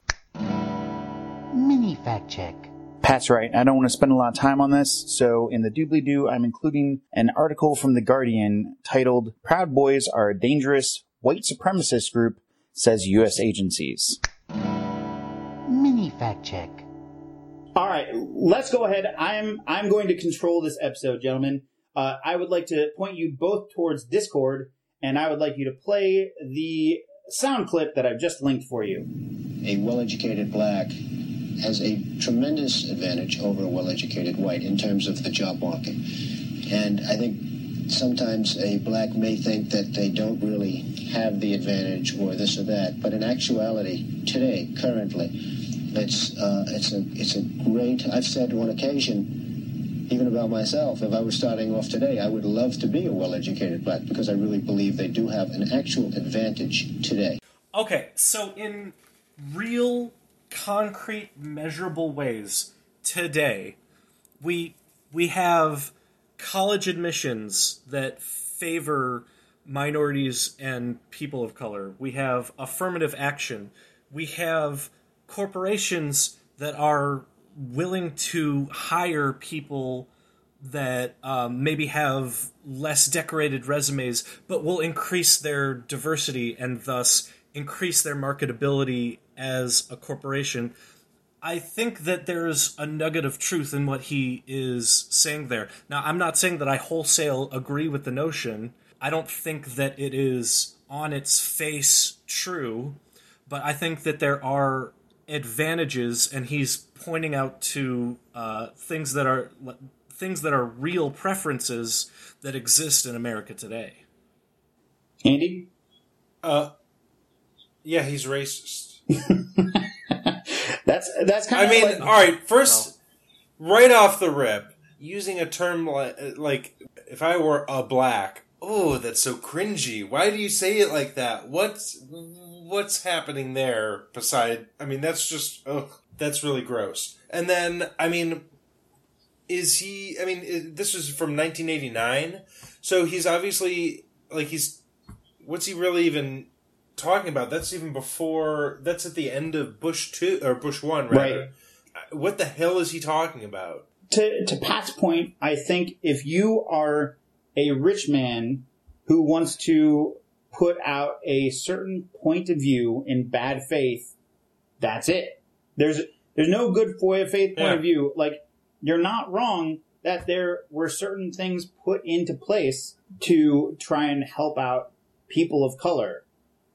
Mini fact check. Pat's right. I don't want to spend a lot of time on this, so in the doobly doo, I'm including an article from The Guardian titled Proud Boys Are a Dangerous White Supremacist Group, says U.S. agencies. Mini fact check. All right, let's go ahead. I'm I'm going to control this episode, gentlemen. Uh, I would like to point you both towards Discord, and I would like you to play the sound clip that I've just linked for you. a well-educated black has a tremendous advantage over a well-educated white in terms of the job market. And I think sometimes a black may think that they don't really have the advantage or this or that, but in actuality, today, currently, it's uh, it's a it's a great. I've said on occasion, even about myself, if I were starting off today, I would love to be a well-educated black because I really believe they do have an actual advantage today. Okay, so in real, concrete, measurable ways, today, we we have college admissions that favor minorities and people of color. We have affirmative action. We have corporations that are willing to hire people that um, maybe have less decorated resumes, but will increase their diversity and thus increase their marketability as a corporation. I think that there's a nugget of truth in what he is saying there. Now, I'm not saying that I wholesale agree with the notion. I don't think that it is on its face true, but I think that there are advantages, and he's pointing out to uh, things that are things that are real preferences that exist in America today. Andy, Uh, yeah, he's racist. that's that's kind I of mean, like, all right. First, right off the rip, using a term like, like if I were a black, oh, that's so cringy. Why do you say it like that? What's what's happening there? Beside, I mean, that's just ugh, that's really gross. And then, I mean, is he? I mean, this was from 1989, so he's obviously like he's. What's he really even talking about? That's even before. That's at the end of Bush two or Bush one, rather. Right. Uh, What the hell is he talking about? to to Pat's point, I think if you are a rich man who wants to put out a certain point of view in bad faith, that's it. There's there's no good for faith point Yeah. of view. Like you're not wrong that there were certain things put into place to try and help out people of color,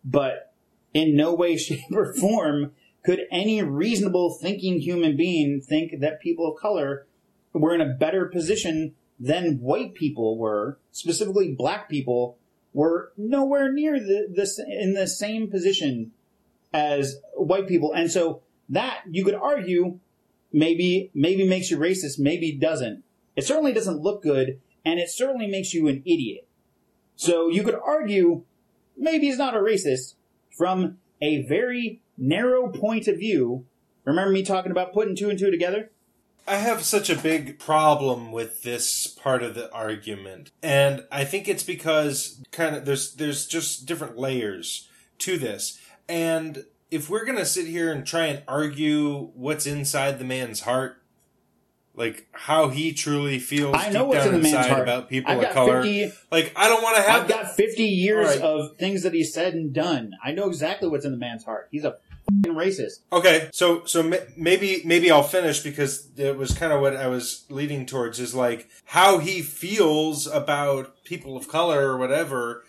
but in no way, shape, or form could any reasonable thinking human being think that people of color were in a better position than white people were, specifically black people, were nowhere near the, the in the same position as white people. And so that you could argue maybe maybe makes you racist, maybe doesn't. It certainly doesn't look good, and it certainly makes you an idiot. So you could argue maybe he's not a racist from a very narrow point of view. Remember me talking about putting two and two together? I have such a big problem with this part of the argument. And I think it's because kind of there's there's just different layers to this. And if we're going to sit here and try and argue what's inside the man's heart, like how he truly feels I know what's in the man's heart. about people I've of color, 50 like I don't want to have I've got 50 years right. of things that he said and done. I know exactly what's in the man's heart. He's a fing racist. Okay, so so maybe maybe I'll finish because it was kind of what I was leading towards is like how he feels about people of color or whatever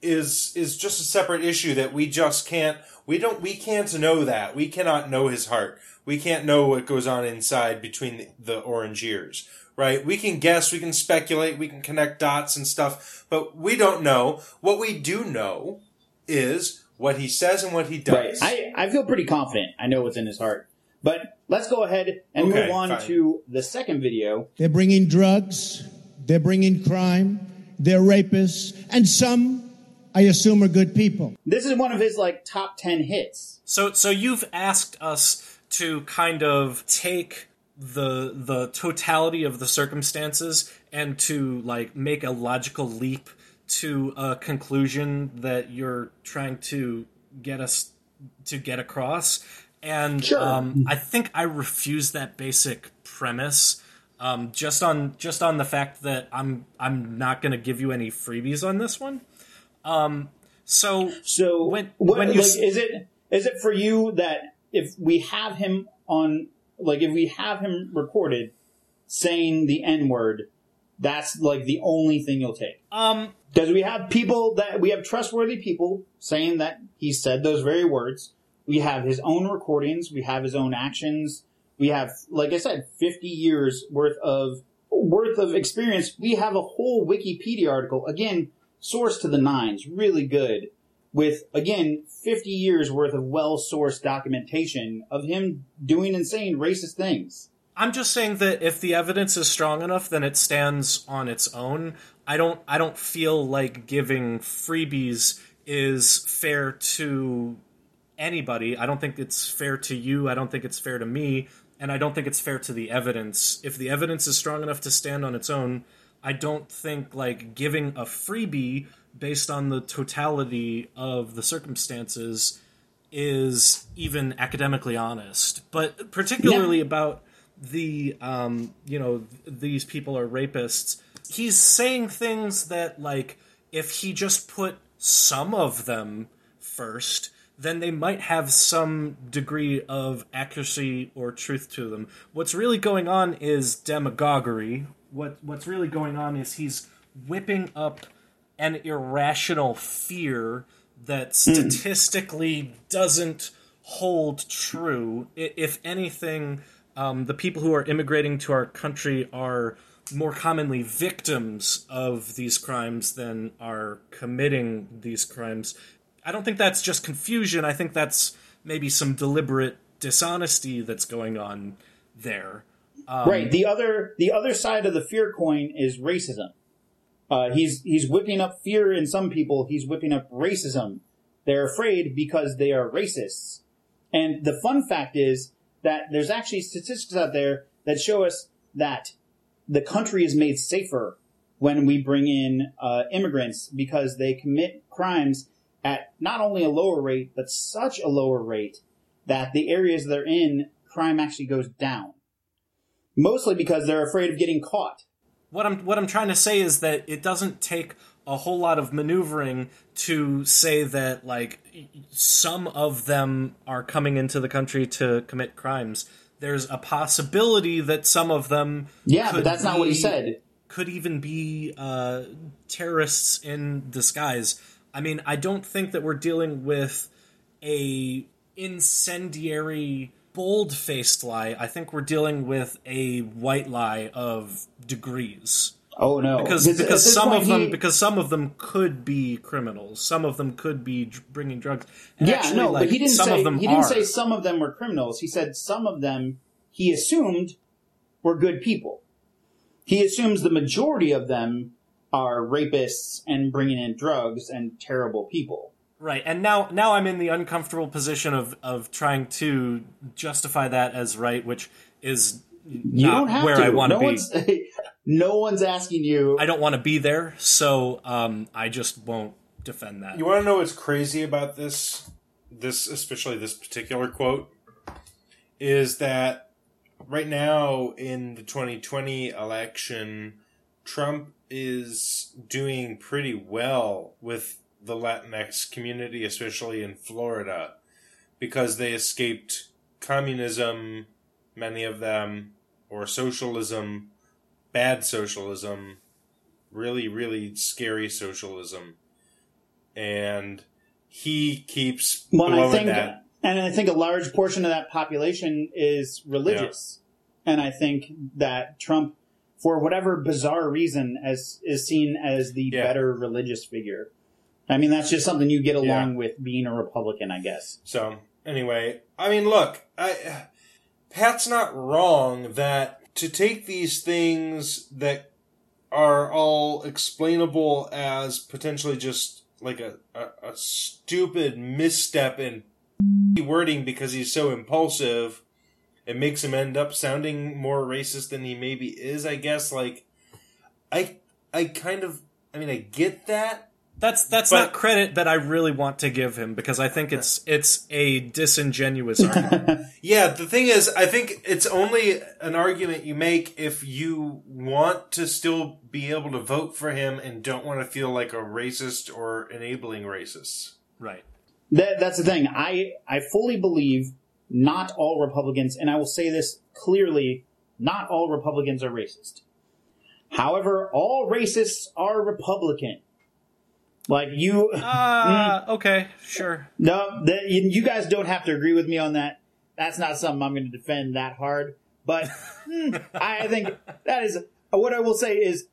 is is just a separate issue that we just can't we don't we can't know that we cannot know his heart we can't know what goes on inside between the, the orange ears right we can guess we can speculate we can connect dots and stuff but we don't know what we do know is what he says and what he does I, I feel pretty confident. I know what's in his heart. But let's go ahead and Okay, move on fine. to the second video. They're bringing drugs, they're bringing crime, they're rapists, and some, I assume, are good people. This is one of his like top 10 hits. So so you've asked us to kind of take the the totality of the circumstances and to like make a logical leap to a conclusion that you're trying to get us to get across. And Sure. um, I think I refuse that basic premise. Um, just on just on the fact that I'm I'm not going to give you any freebies on this one. Um, so So when what, when you like, is it is it for you that if we have him on like if we have him recorded saying the N word, that's like the only thing you'll take? um Because we have people that we have trustworthy people saying that he said those very words. We have his own recordings. We have his own actions. We have, like I said, 50 years worth of worth of experience. We have a whole Wikipedia article again, source to the nines, really good, with again 50 years worth of well sourced documentation of him doing saying racist things. I'm just saying that if the evidence is strong enough, then it stands on its own. I don't I don't feel like giving freebies is fair to anybody. I don't think it's fair to you. I don't think it's fair to me, and I don't think it's fair to the evidence. If the evidence is strong enough to stand on its own, I don't think like giving a freebie based on the totality of the circumstances is even academically honest. But particularly about the um, you know th- these people are rapists. He's saying things that like if he just put some of them first, then they might have some degree of accuracy or truth to them. What's really going on is demagoguery. What what's really going on is he's whipping up an irrational fear that statistically doesn't hold true. If anything, um, the people who are immigrating to our country are more commonly victims of these crimes than are committing these crimes. I don't think that's just confusion. I think that's maybe some deliberate dishonesty that's going on there. Um, right. The other the other side of the fear coin is racism. Uh, he's he's whipping up fear in some people. He's whipping up racism. They're afraid because they are racists. And the fun fact is that there's actually statistics out there that show us that the country is made safer when we bring in uh, immigrants because they commit crimes at not only a lower rate, but such a lower rate that the areas they're in, crime actually goes down. Mostly because they're afraid of getting caught. What I'm what I'm trying to say is that it doesn't take a whole lot of maneuvering to say that like some of them are coming into the country to commit crimes. There's a possibility that some of them Yeah, could but that's not what he said. Could even be uh, terrorists in disguise. I mean, I don't think that we're dealing with a incendiary bold-faced lie. I think we're dealing with a white lie of degrees. Oh no! Because This- because this some of them he- because some of them could be criminals. Some of them could be bringing drugs. And yeah, actually, no, like, but he didn't say he didn't are. say some of them were criminals. He said some of them he assumed were good people. He assumes the majority of them are rapists and bringing in drugs and terrible people. Right, and now now I'm in the uncomfortable position of of trying to justify that as right, which is You not don't have where to. I want no to be. One's, no one's asking you. I don't want to be there, so um, I just won't defend that. You want to know what's crazy about this? This, especially this particular quote, is that right now in the 2020 election, Trump is doing pretty well with the Latinx community, especially in Florida, because they escaped communism, many of them, or socialism, bad socialism, really, really scary socialism. And he keeps Well, blowing think, that. and I think a large portion of that population is religious, and I think that Trump, for whatever bizarre reason, as is seen as the better religious figure. I mean, that's just something you get along with being a Republican, I guess. So anyway, I mean, look, I, Pat's not wrong that to take these things that are all explainable as potentially just like a, a, a stupid misstep in wording because he's so impulsive, it makes him end up sounding more racist than he maybe is. I guess. Like, I I kind of, I mean, I get that. That's that's But- not credit that I really want to give him because I think it's it's a disingenuous argument. Yeah, the thing is, I think it's only an argument you make if you want to still be able to vote for him and don't want to feel like a racist or enabling racist. right. That, that's the thing. I, I fully believe not all Republicans, and I will say this clearly, not all Republicans are racist. However, all racists are Republican. Like you, Ah, okay, sure. no, that, you, you guys don't have to agree with me on that. That's not something I'm going to defend that hard. But hmm, I think that is what I will say is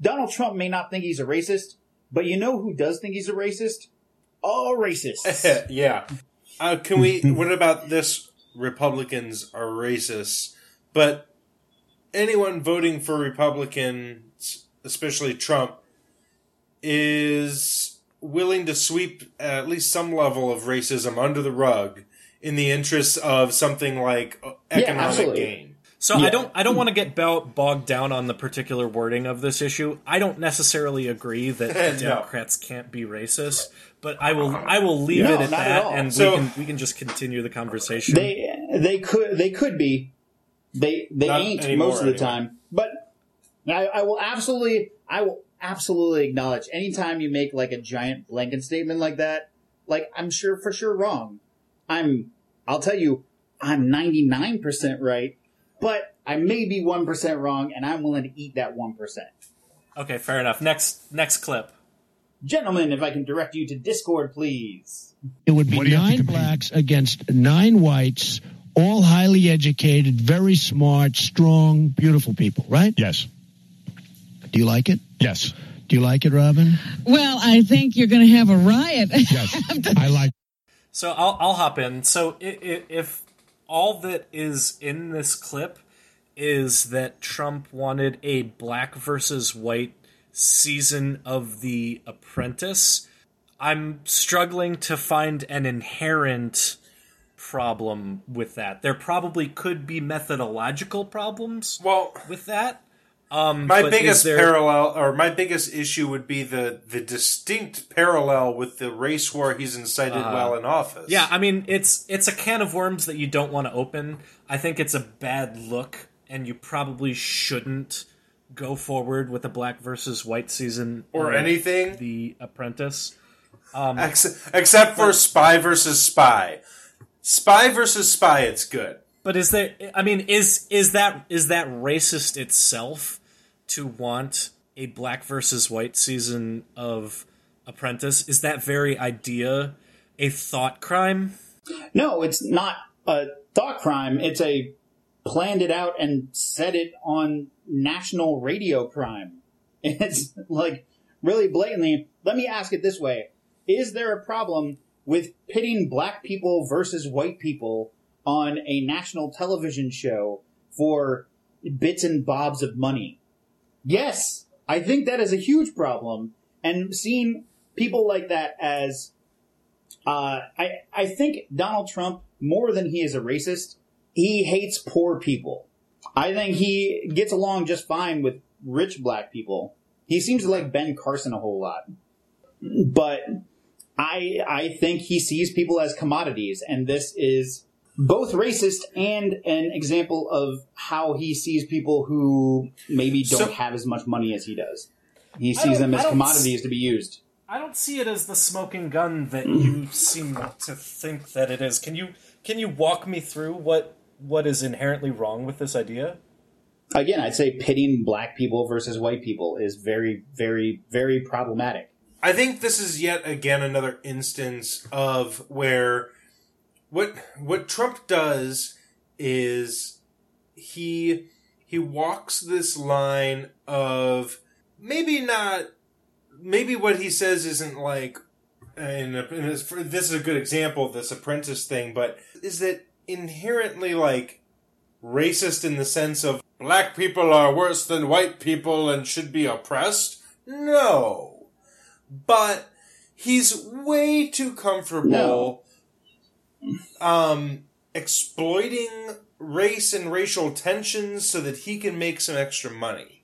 Donald Trump may not think he's a racist, but you know who does think he's a racist? All racists. yeah. Uh, can we? what about this? Republicans are racists, but anyone voting for Republicans, especially Trump, is willing to sweep at least some level of racism under the rug in the interests of something like uh, economic absolutely. gain. So I don't I don't want to get bo- bogged down on the particular wording of this issue. I don't necessarily agree that No. Democrats can't be racist, but I will I will leave No, it at not at that, all. and So- we can we can just continue the conversation. They they could they could be. They they Not ain't most of the anyway. time. But I, I will absolutely I will absolutely acknowledge anytime you make like a giant blanket statement like that, like I'm sure for sure wrong. I'm I'll tell you, I'm ninety nine percent right, but I may be one percent wrong and I'm willing to eat that one percent. okay, fair enough. Next next clip. Gentlemen, if I can direct you to Discord, please. It would be nine blacks against nine whites, all highly educated, very smart, strong, beautiful people, right? Yes. Do you like it? Yes. Do you like it, Robin? Well, I think you're going to have a riot. Yes. I like. So I'll I'll hop in. So i- i- if all that is in this clip is that Trump wanted a black versus white season of The Apprentice, I'm struggling to find an inherent problem with that. There probably could be methodological problems Well, with that. Um, My biggest there- parallel, or my biggest issue, would be the the distinct parallel with the race war he's incited Uh, while in office. Yeah, I mean it's it's a can of worms that you don't want to open. I think it's a bad look, and you probably shouldn't go forward with a black versus white season Or anything. The Apprentice, um, Ex- except for spy versus spy. Spy versus spy, it's good. But is there? I mean, is is that is that racist itself to want a black versus white season of Apprentice? Is that very idea a thought crime? No, it's not a thought crime. It's a planned it out and set it on national radio crime. It's like really blatantly. Let me ask it this way: Is there a problem with pitting black people versus white people on a national television show for bits and bobs of money? Yes, I think that is a huge problem. And seeing people like that as uh, I I think Donald Trump more than he is a racist, he hates poor people. I think he gets along just fine with rich black people. He seems to like Ben Carson a whole lot, but I I think he sees people as commodities, and this is both racist and an example of how he sees people who maybe don't So- have as much money as he does. He sees them as don't commodities to be used. I don't see it as the smoking gun that you mm. seem to think that it is. Can you can you walk me through what what is inherently wrong with this idea? Again, I'd say pitting black people versus white people is very, very, very problematic. I think this is yet again another instance of where what what Trump does is he he walks this line of maybe not maybe what he says isn't like uh, and this is a good example of this apprentice thing but is that inherently like racist in the sense of black people are worse than white people and should be oppressed? No. But he's way too comfortable um exploiting race and racial tensions so that he can make some extra money.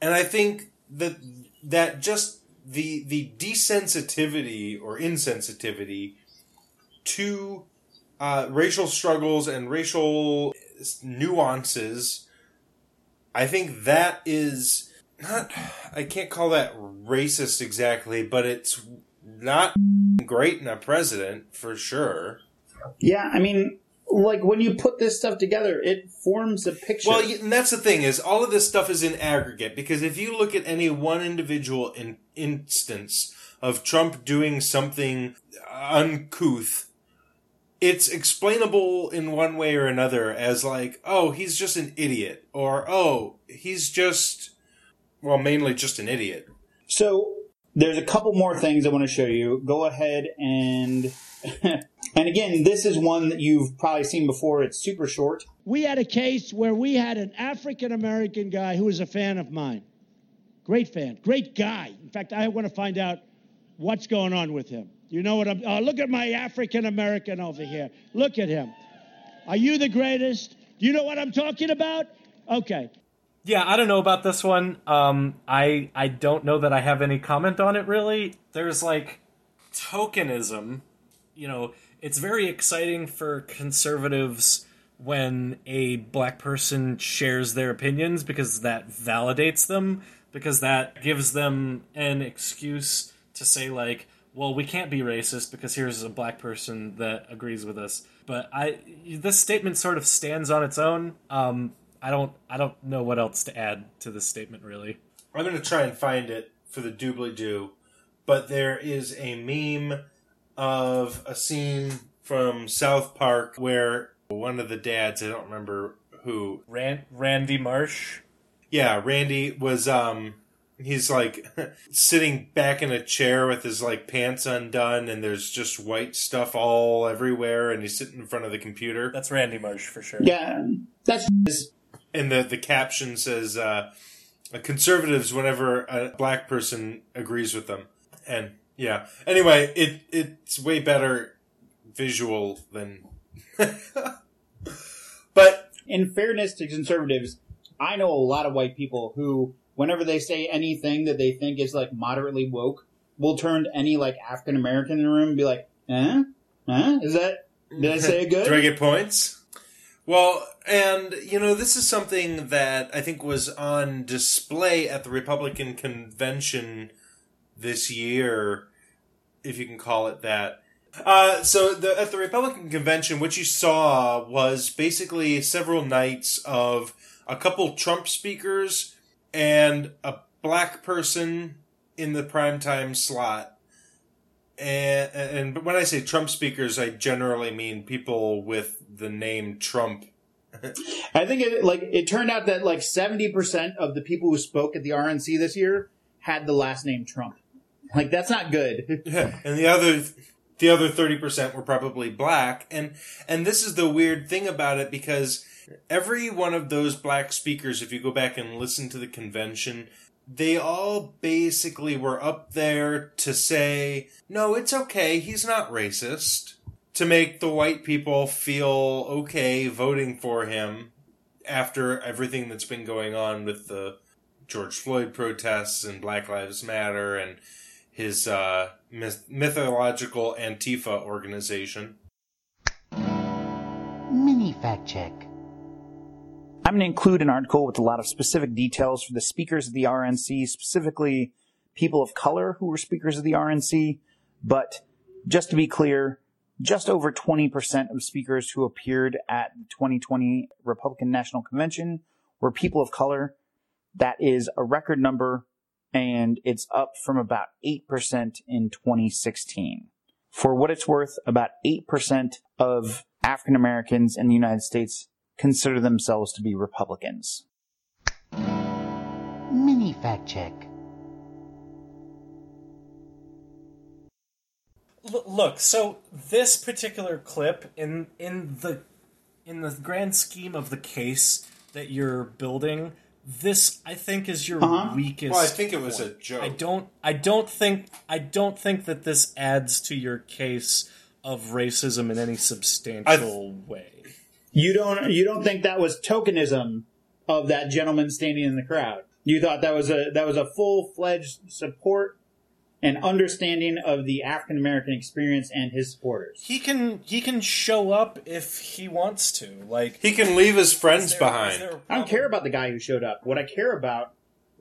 And i think that that just the the desensitivity or insensitivity to uh, racial struggles and racial nuances i think that is not i can't call that racist exactly but it's not great in a president for sure Yeah, I mean, like when you put this stuff together, it forms a picture. Well, and that's the thing is all of this stuff is in aggregate because if you look at any one individual in, instance of Trump doing something uncouth, it's explainable in one way or another as like, oh, he's just an idiot, or oh, he's just, well, mainly just an idiot. So there's a couple more things I want to show you. Go ahead and and again, this is one that you've probably seen before. It's super short. We had a case where we had an African American guy who was a fan of mine. Great fan, great guy. In fact, I want to find out what's going on with him. You know what I'm. Oh, look at my African American over here. Look at him. Are you the greatest? Do you know what I'm talking about? Okay. Yeah, I don't know about this one. Um, I I don't know that I have any comment on it really. There's like tokenism. You know, it's very exciting for conservatives when a black person shares their opinions because that validates them because that gives them an excuse to say like well we can't be racist because here's a black person that agrees with us. But i this statement sort of stands on its own. Um i don't i don't know what else to add to this statement really. I'm going to try and find it for the doobly doo, but there is a meme of a scene from South Park where one of the dads, I don't remember who, Rand, Randy Marsh. Yeah, Randy was um he's like sitting back in a chair with his like pants undone and there's just white stuff all everywhere and he's sitting in front of the computer. That's Randy Marsh for sure. Yeah, that's and the the caption says uh conservatives whenever a black person agrees with them. And yeah. Anyway, it it's way better visual than but in fairness to conservatives, I know a lot of white people who, whenever they say anything that they think is like moderately woke, will turn to any like African American in the room and be like, "Eh, huh? Is that did I say it good?" Do I get points? Well, and you know, this is something that I think was on display at the Republican convention this year, if you can call it that. Uh, so the, at the Republican convention, what you saw was basically several nights of a couple Trump speakers and a black person in the primetime slot. And, and when I say Trump speakers, I generally mean people with the name Trump. I think it like it turned out that like seventy percent of the people who spoke at the RNC this year had the last name Trump. Like that's not good. and the other the other 30% were probably black and and this is the weird thing about it because every one of those black speakers if you go back and listen to the convention they all basically were up there to say no it's okay he's not racist to make the white people feel okay voting for him after everything that's been going on with the George Floyd protests and Black Lives Matter and his uh, myth- mythological Antifa organization. Mini fact check. I'm going to include an article with a lot of specific details for the speakers of the RNC, specifically people of color who were speakers of the RNC. But just to be clear, just over 20% of speakers who appeared at the 2020 Republican National Convention were people of color. That is a record number and it's up from about 8% in 2016. For what it's worth, about 8% of African Americans in the United States consider themselves to be Republicans. Mini fact check. L- look, so this particular clip in in the in the grand scheme of the case that you're building, this I think is your Uh-huh. weakest. Well, I think it was a joke. I don't. I don't think. I don't think that this adds to your case of racism in any substantial way. You don't you don't think that was tokenism of that gentleman standing in the crowd? You thought that was a that was a full fledged support and understanding of the African American experience and his supporters. He can he can show up if he wants to. Like He can leave his friends there- behind. I don't care about the guy who showed up. What I care about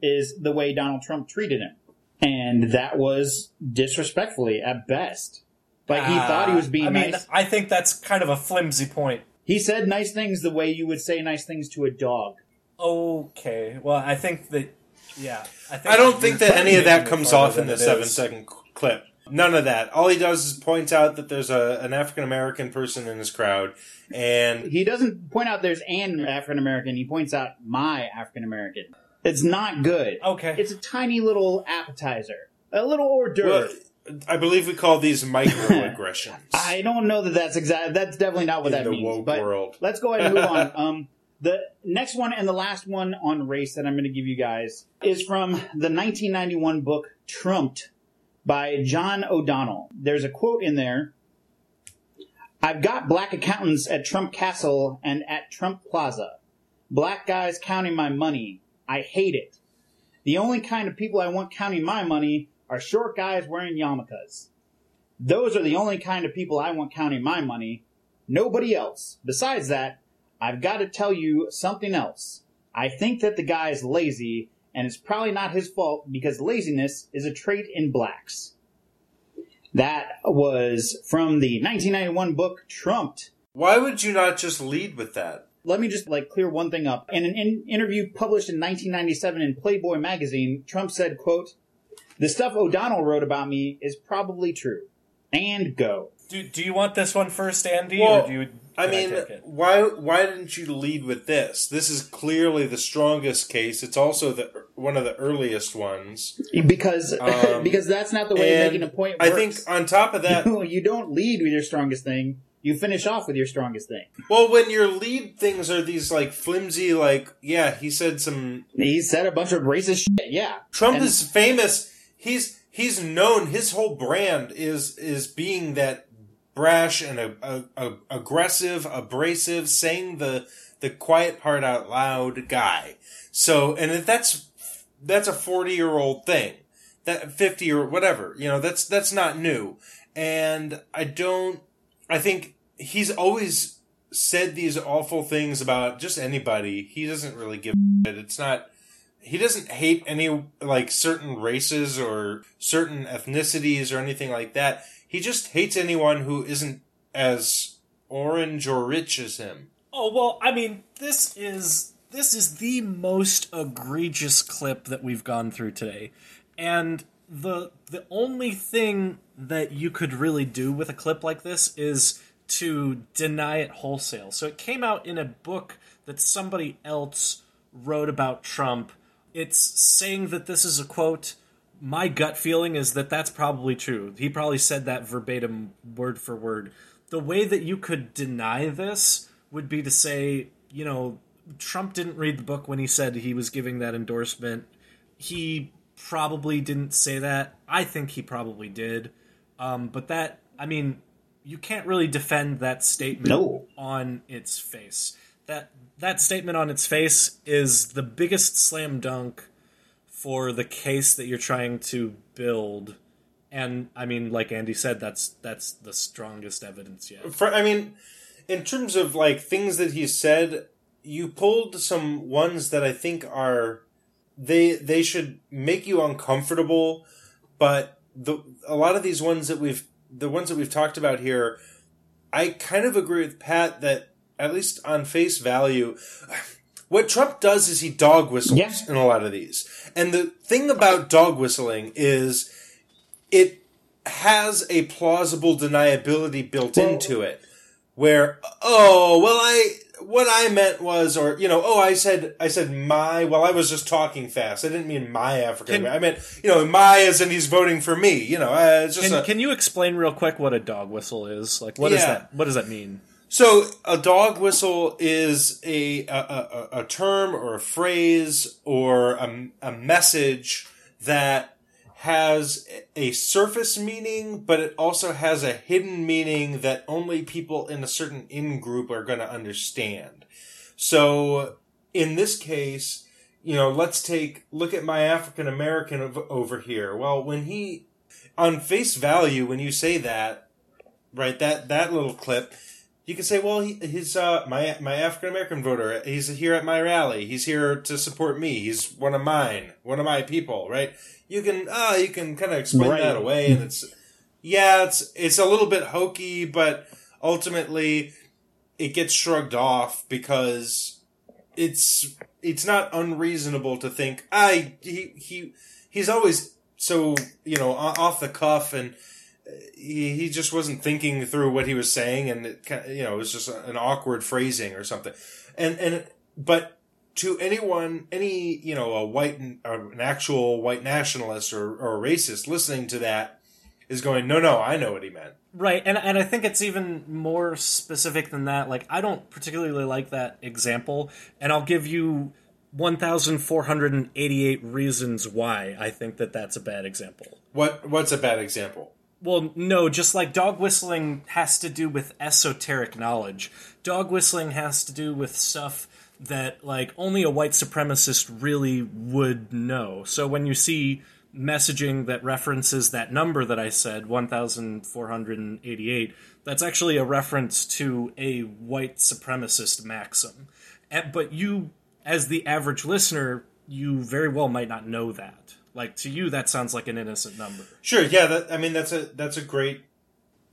is the way Donald Trump treated him. And that was disrespectfully at best. Like he ah, thought he was being I mean, nice. I think that's kind of a flimsy point. He said nice things the way you would say nice things to a dog. Okay, well, I think that yeah, I, think I don't think that any of that comes off in the it seven is. second clip. None of that. All he does is point out that there's a, an African American person in his crowd, and He doesn't point out there's an African American. He points out my African American. It's not good. Okay. It's a tiny little appetizer, a little hors d'oeuvre. well, I believe we call these microaggressions. I don't know that that's exact. That's definitely not what In that the means. woke but world. let's go ahead and move on. Um, the next one and the last one on race that I'm going to give you guys is from the 1991 book Trumped by John O'Donnell. There's a quote in there. I've got black accountants at Trump Castle and at Trump Plaza. Black guys counting my money. I hate it. The only kind of people I want counting my money are short guys wearing yarmulkes. Those are the only kind of people I want counting my money. Nobody else. Besides that, I've got to tell you something else. I think that the guy is lazy, and it's probably not his fault because laziness is a trait in blacks. That was from the 1991 book Trumped. Why would you not just lead with that? Let me just like clear one thing up. In an in- interview published in 1997 in Playboy magazine, Trump said, quote, "The stuff O'Donnell wrote about me is probably true." And go. Do, do you want this one first, Andy, Well, or do you? I mean, take it? why why didn't you lead with this? This is clearly the strongest case. It's also the one of the earliest ones. Because Um, because that's not the way and making a point I think on top of that, you, you don't lead with your strongest thing. You finish off with your strongest thing. well, when your lead things are these like flimsy, like yeah, he said some. He said a bunch of racist shit. Yeah, Trump And- is famous. He's he's known. His whole brand is is being that brash and a, a, a aggressive, abrasive, saying the the quiet part out loud guy. So, and that's that's a forty year old thing, that fifty or whatever, you know, that's that's not new. And I don't. I think he's always said these awful things about just anybody. He doesn't really give shit. It's not he doesn't hate any like certain races or certain ethnicities or anything like that. He just hates anyone who isn't as orange or rich as him. Oh well, I mean, this is this is the most egregious clip that we've gone through today. And the the only thing that you could really do with a clip like this is to deny it wholesale. So it came out in a book that somebody else wrote about Trump. It's saying that this is a quote. My gut feeling is that that's probably true. He probably said that verbatim, word for word. The way that you could deny this would be to say, you know, Trump didn't read the book when he said he was giving that endorsement. He probably didn't say that. I think he probably did. Um, but that, I mean, you can't really defend that statement No. on its face. That that statement on its face is the biggest slam dunk for the case that you're trying to build. And I mean, like Andy said, that's that's the strongest evidence yet. For I mean, in terms of like things that he said, you pulled some ones that I think are they they should make you uncomfortable, but the a lot of these ones that we've the ones that we've talked about here, I kind of agree with Pat that at least on face value, what Trump does is he dog whistles in a lot of these. And the thing about dog whistling is it has a plausible deniability built into it where oh well i what i meant was or you know oh i said i said my well i was just talking fast i didn't mean my african Can- i meant you know my as in he's voting for me you know uh, it's just Can, a, can you explain real quick what a dog whistle is? Like, what is Yeah. that? What does that mean? So a dog whistle is a a, a, a term or a phrase or a, a message that has a surface meaning, but it also has a hidden meaning that only people in a certain in group are going to understand. So in this case, you know, let's take look at my African American over here. Well, when he on face value, when you say that, right, that that little clip, you can say, well, he, his uh, my my African American voter, he's here at my rally. He's here to support me. He's one of mine, one of my people, right? You can uh, you can kind of explain Right. that away, and it's yeah, it's it's a little bit hokey, but ultimately it gets shrugged off because it's it's not unreasonable to think I he he he's always so you know off the cuff and he, he just wasn't thinking through what he was saying and it kind of, you know it was just an awkward phrasing or something. And and but to anyone any you know a white an actual white nationalist or, or a racist listening to that is going no no I know what he meant. Right, and and I think it's even more specific than that. Like I don't particularly like that example, and I'll give you 1488 reasons why I think that that's a bad example. what what's a bad example Well, no, just like dog whistling has to do with esoteric knowledge. Dog whistling has to do with stuff that like only a white supremacist really would know. So when you see messaging that references that number that I said, 1488, that's actually a reference to a white supremacist maxim. Eh, but you as the average listener, you very well might not know that. Like to you that sounds like an innocent number. Sure. Yeah. That, I mean, that's a that's a great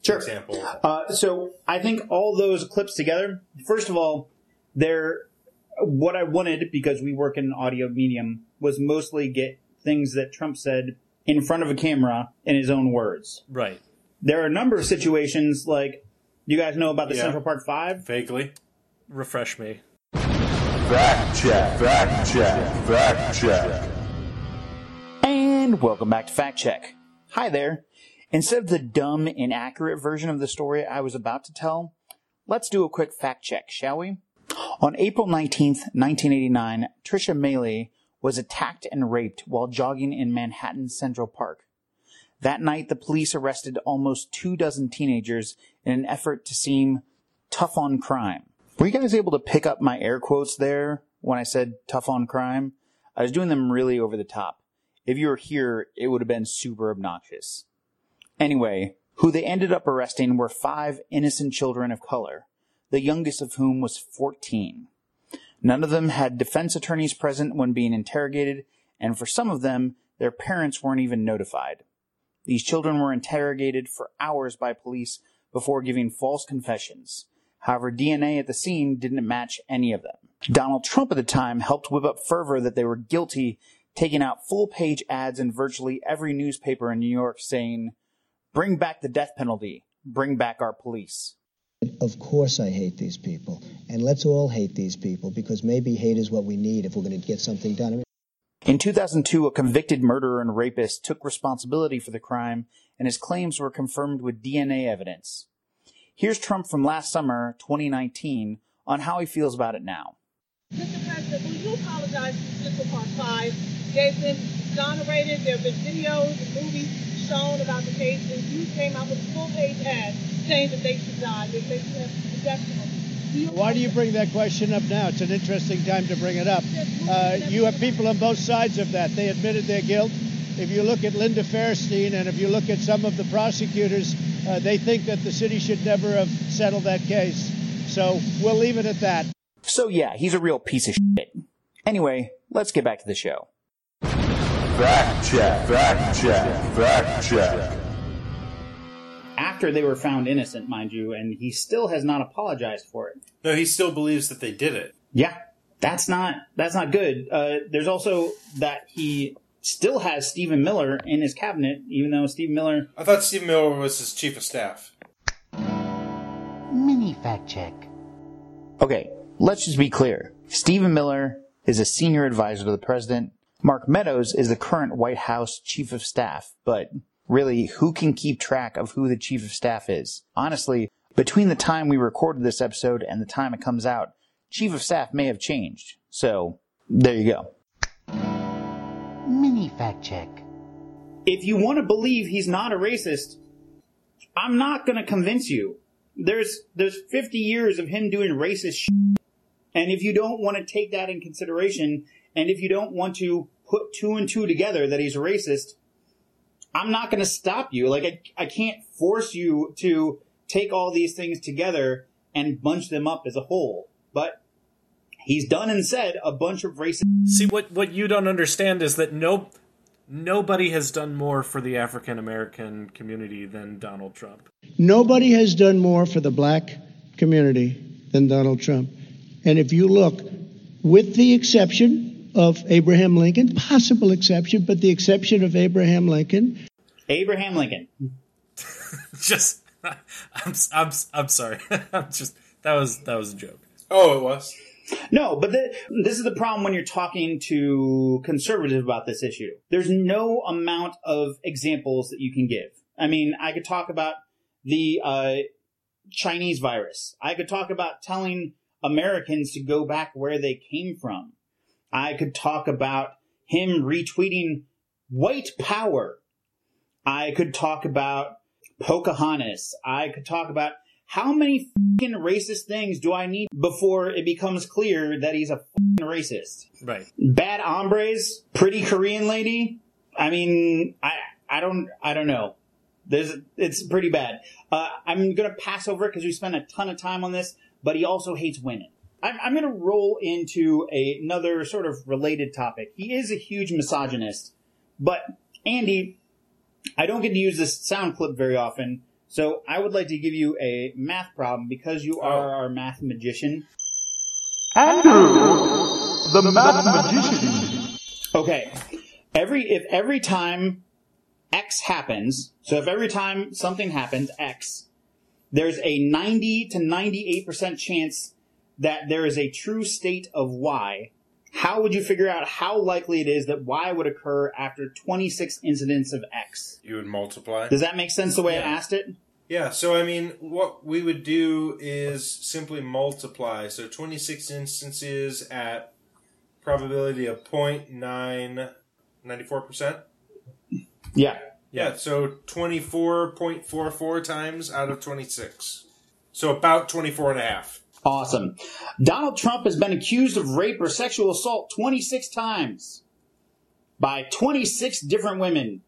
example. Uh, so I think all those clips together, first of all, they're what I wanted because we work in an audio medium was mostly get things that Trump said in front of a camera in his own words. Right. There are a number of situations like you guys know about the Yeah. Central Park Five. Vaguely. Refresh me. Fact check, fact check, fact check. And welcome back to Fact Check. Hi there. Instead of the dumb, inaccurate version of the story I was about to tell, let's do a quick fact check, shall we? On April 19th, 1989, Trisha Meili was attacked and raped while jogging in Manhattan's Central Park. That night, the police arrested almost two dozen teenagers in an effort to seem tough on crime. Were you guys able to pick up my air quotes there when I said tough on crime? I was doing them really over the top. If you were here, it would have been super obnoxious. Anyway, who they ended up arresting were five innocent children of color, the youngest of whom was 14. None of them had defense attorneys present when being interrogated, and for some of them, their parents weren't even notified. These children were interrogated for hours by police before giving false confessions. However, DNA at the scene didn't match any of them. Donald Trump at the time helped whip up fervor that they were guilty, taking out full page ads in virtually every newspaper in New York saying, Bring back the death penalty. Bring back our police. Of course, I hate these people. And let's all hate these people because maybe hate is what we need if we're going to get something done. I mean, In 2002, a convicted murderer and rapist took responsibility for the crime, and his claims were confirmed with DNA evidence. Here's Trump from last summer, 2019, on how he feels about it now. Mr. President, will you apologize to Central Park 5? They've been exonerated. There have been videos and movies shown about the case, and you came out with a full-page ad saying that they should die. They say you have the death penalty. Why do you bring that question up now? It's an interesting time to bring it up. Uh, you have people on both sides of that. They admitted their guilt. If you look at Linda Fairstein and if you look at some of the prosecutors, uh, they think that the city should never have settled that case. So we'll leave it at that. So yeah, he's a real piece of shit. Anyway, let's get back to the show. Fact check, fact check, fact check. After they were found innocent, mind you, and he still has not apologized for it. No, he still believes that they did it. Yeah, that's not that's not good. Uh, there's also that he still has Stephen Miller in his cabinet, even though Stephen Miller. I thought Stephen Miller was his chief of staff. Mini fact check. Okay, let's just be clear. Stephen Miller is a senior advisor to the president. Mark Meadows is the current White House chief of staff, but really, who can keep track of who the chief of staff is? Honestly, between the time we recorded this episode and the time it comes out, chief of staff may have changed. So, there you go. Mini fact check. If you want to believe he's not a racist, I'm not going to convince you. There's there's 50 years of him doing racist shit. And if you don't want to take that in consideration, and if you don't want to put two and two together that he's a racist, I'm not going to stop you. Like, I, I can't force you to take all these things together and bunch them up as a whole. But he's done and said a bunch of racist. See what what you don't understand is that no nobody has done more for the African American community than Donald Trump. Nobody has done more for the black community than Donald Trump. And if you look, with the exception of Abraham Lincoln, possible exception, but the exception of Abraham Lincoln, Abraham Lincoln. just I'm I'm I'm sorry. I'm just that was that was a joke. Oh, it was. No, but the, this is the problem when you're talking to conservatives about this issue. There's no amount of examples that you can give. I mean, I could talk about the uh, Chinese virus. I could talk about telling Americans to go back where they came from. I could talk about him retweeting white power. I could talk about Pocahontas. I could talk about how many fucking racist things do I need before it becomes clear that he's a fucking racist? Right. Bad hombres, pretty Korean lady. I mean, I I don't I don't know. There's it's pretty bad. Uh, I'm gonna pass over because we spent a ton of time on this, but he also hates women. I'm, I'm gonna roll into a, another sort of related topic. He is a huge misogynist, but Andy, I don't get to use this sound clip very often. So I would like to give you a math problem because you are oh. our math magician. Andrew, the math magician. Okay. Every if every time X happens, so if every time something happens, X, there's a 90 to 98% chance that there is a true state of Y. How would you figure out how likely it is that Y would occur after 26 incidents of X? You would multiply. Does that make sense the way I asked it? Yeah, so I mean, what we would do is simply multiply. So 26 instances at probability of 0.994%. Yeah. Yeah, so 24.44 times out of 26. So about 24 and a half. Awesome. Donald Trump has been accused of rape or sexual assault 26 times by 26 different women.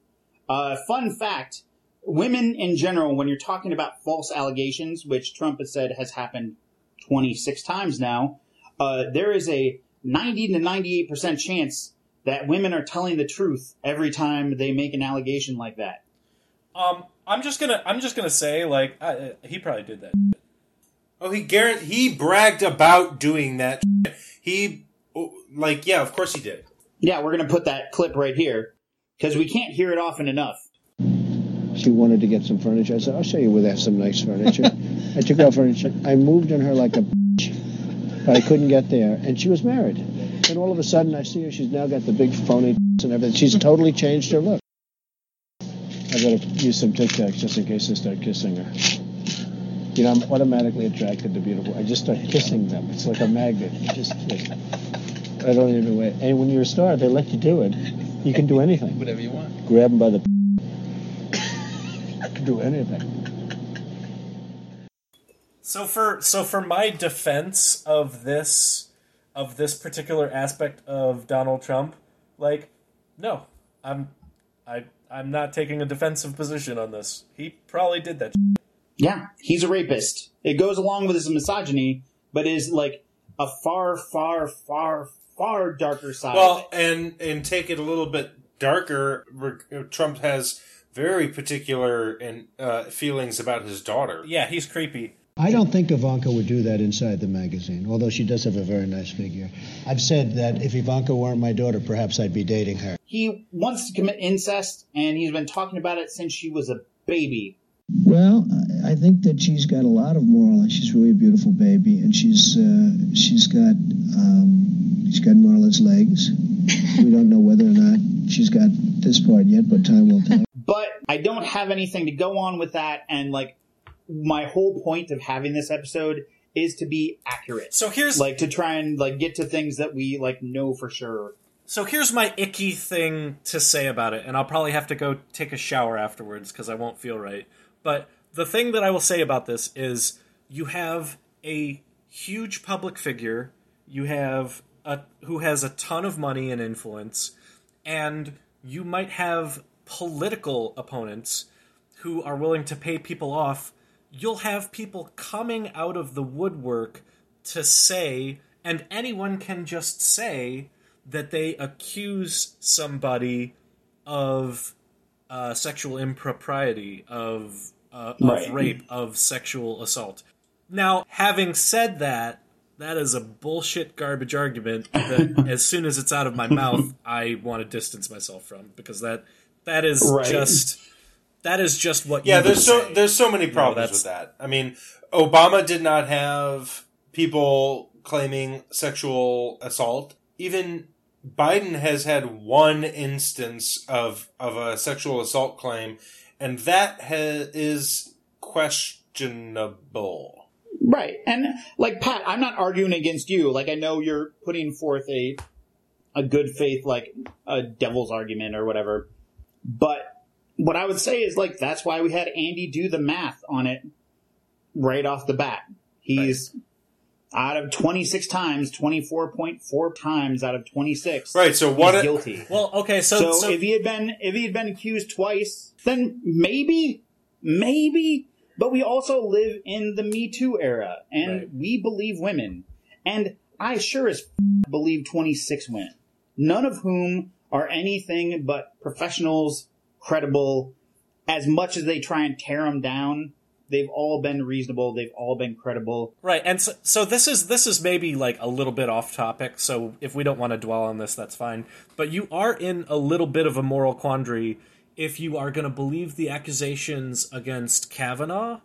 Uh, fun fact women in general, when you're talking about false allegations, which Trump has said has happened 26 times now, uh, there is a 90 to 98% chance that women are telling the truth every time they make an allegation like that. Um, I'm just gonna I'm just gonna say like I, he probably did that. Oh, he guarant- he bragged about doing that. He oh, like yeah, of course he did. Yeah, we're going to put that clip right here because we can't hear it often enough. She wanted to get some furniture. I said, I'll show you where they have some nice furniture. I took out furniture. I moved on her like a bitch, but I couldn't get there. And she was married. And all of a sudden, I see her. She's now got the big phony and everything. She's totally changed her look. I gotta use some Tic Tacs just in case I start kissing her. You know, I'm automatically attracted to beautiful. I just start kissing them. It's like a magnet. You just kiss. I don't even wait. And when you're a star, they let you do it. You can do anything. Whatever you want. Grab them by the. I can do anything. So for so for my defense of this of this particular aspect of Donald Trump, like, no, I'm I I'm not taking a defensive position on this. He probably did that. Yeah, he's a rapist. It goes along with his misogyny, but is like a far, far, far, far darker side. Well, and and take it a little bit darker. Trump has very particular and uh, feelings about his daughter. Yeah, he's creepy. I don't think Ivanka would do that inside the magazine, although she does have a very nice figure. I've said that if Ivanka weren't my daughter, perhaps I'd be dating her. he wants to commit incest, and he's been talking about it since she was a baby. Well, I- I think that she's got a lot of moral, and she's really a beautiful baby, and she's uh, she's got um, she's got Marla's legs. we don't know whether or not she's got this part yet, but time will tell. But I don't have anything to go on with that, and like my whole point of having this episode is to be accurate. So here's like to try and like get to things that we like know for sure. So here's my icky thing to say about it, and I'll probably have to go take a shower afterwards because I won't feel right. But the thing that I will say about this is you have a huge public figure, you have a who has a ton of money and influence, and you might have political opponents who are willing to pay people off. You'll have people coming out of the woodwork to say, and anyone can just say that they accuse somebody of uh, sexual impropriety, of uh, of Right. rape, of sexual assault. Now, having said that, that is a bullshit garbage argument that as soon as it's out of my mouth, I want to distance myself from because that that is Right. just that is just what Yeah, you there's so say. there's so many You know, problems that's- with that. I mean, Obama did not have people claiming sexual assault. Even Biden has had one instance of of a sexual assault claim, and that ha- is questionable. Right. And like Pat, I'm not arguing against you. Like I know you're putting forth a a good faith like a devil's argument or whatever. But what I would say is like that's why we had Andy do the math on it right off the bat. He's out of 26 times, 24.4 times out of 26. Right, so what he's it- guilty. Well, okay, so, so, so if he had been if he had been accused twice, then maybe, maybe. But we also live in the Me Too era, and we believe women, and I sure as f- believe twenty six women, none of whom are anything but professionals, credible. As much as they try and tear them down, they've all been reasonable. They've all been credible. Right, and so, so this is this is maybe like a little bit off topic. So if we don't want to dwell on this, that's fine. But you are in a little bit of a moral quandary if you are going to believe the accusations against Kavanaugh,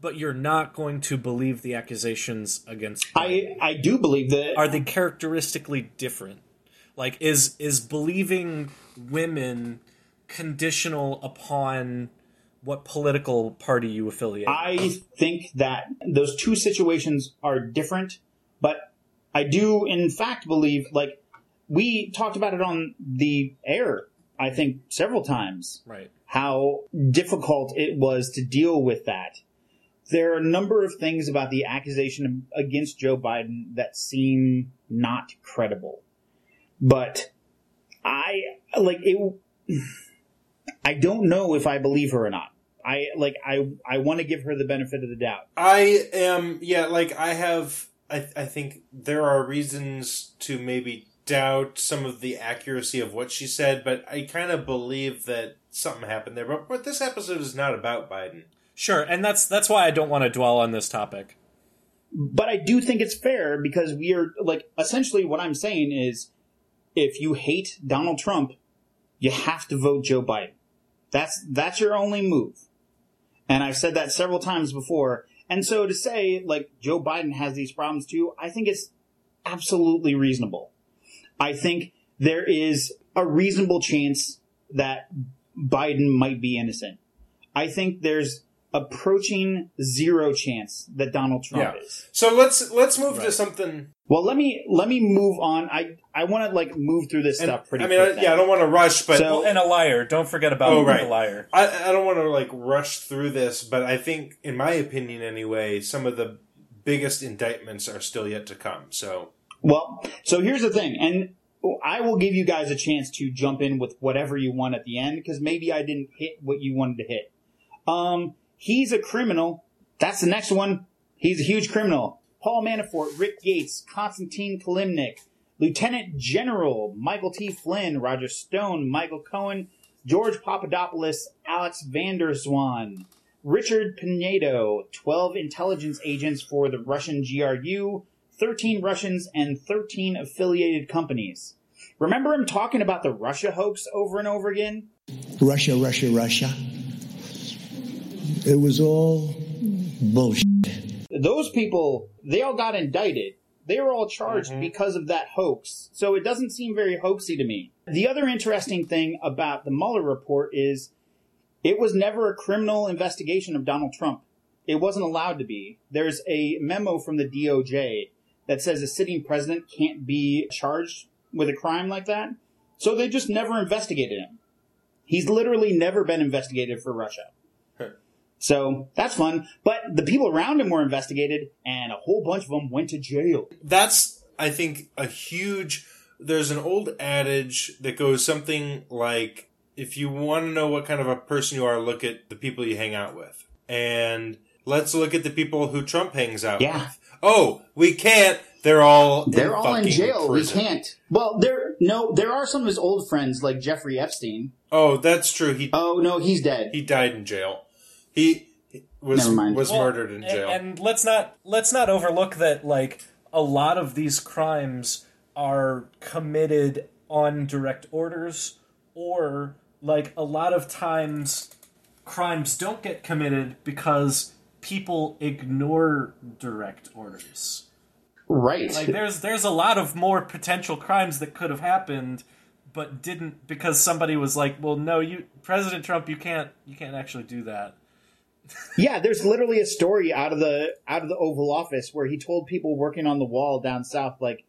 but you're not going to believe the accusations against. I I do believe that. Are they characteristically different? Like, is is believing women conditional upon what political party you affiliate? I think that those two situations are different, but I do in fact believe like we talked about it on the air, I think several times. Right. How difficult it was to deal with that. there are a number of things about the accusation against Joe Biden that seem not credible. But I like it. I don't know if I believe her or not. I like I I want to give her the benefit of the doubt. I am yeah, like I have I I think there are reasons to maybe doubt some of the accuracy of what she said, but I kind of believe that something happened there. But but this episode is not about Biden. Sure, and that's that's why I don't want to dwell on this topic. But I do think it's fair because we are like essentially what I'm saying is if you hate Donald Trump, you have to vote Joe Biden. That's that's your only move. And I've said that several times before. And so to say like Joe Biden has these problems too, I think it's absolutely reasonable. I think there is a reasonable chance that Biden might be innocent. I think there's approaching zero chance that Donald Trump Yeah. is. So let's let's move to something. Well, let me let me move on. I I want to like move through this And, stuff pretty. I mean, I, yeah, I don't want to rush, but So- and a liar. Don't forget about oh right, the liar. I I don't want to like rush through this, but I think, in my opinion, anyway, some of the biggest indictments are still yet to come. So Well, so here's the thing, and I will give you guys a chance to jump in with whatever you want at the end because maybe I didn't hit what you wanted to hit. Um, he's a criminal. That's the next one. He's a huge criminal. Paul Manafort, Rick Gates, Konstantin Kilimnik, Lieutenant General Michael T. Flynn, Roger Stone, Michael Cohen, George Papadopoulos, Alex van der Zwaan, Richard Pinedo, 12 intelligence agents for the Russian GRU, 13 Russians, and 13 affiliated companies. Remember him talking about the Russia hoax over and over again? Russia, Russia, Russia. It was all bullshit. Those people, they all got indicted. They were all charged mm-hmm. because of that hoax. So it doesn't seem very hoaxy to me. The other interesting thing about the Mueller report is it was never a criminal investigation of Donald Trump. It wasn't allowed to be. There's a memo from the DOJ that says a sitting president can't be charged with a crime like that. So they just never investigated him. He's literally never been investigated for Russia. So that's fun. But the people around him were investigated, and a whole bunch of them went to jail. that's I think a huge. There's an old adage that goes something like, "If you want to know what kind of a person you are, look at the people you hang out with." And let's look at the people who Trump hangs out with. Yeah. with. Oh, we can't. They're all They're all in jail. prison. We can't. Well, there no, there are some of his old friends like Jeffrey Epstein. Oh, that's true. He oh no, he's dead. He died in jail. He was was Well, murdered in and- jail. And, let's not let's not overlook that like a lot of these crimes are committed on direct orders or like a lot of times crimes don't get committed because people ignore direct orders. Right. Like there's there's a lot of more potential crimes that could have happened but didn't because somebody was like, "Well, no, you President Trump, you can't you can't actually do that." Yeah, there's literally a story out of the out of the Oval Office where he told people working on the wall down south, like,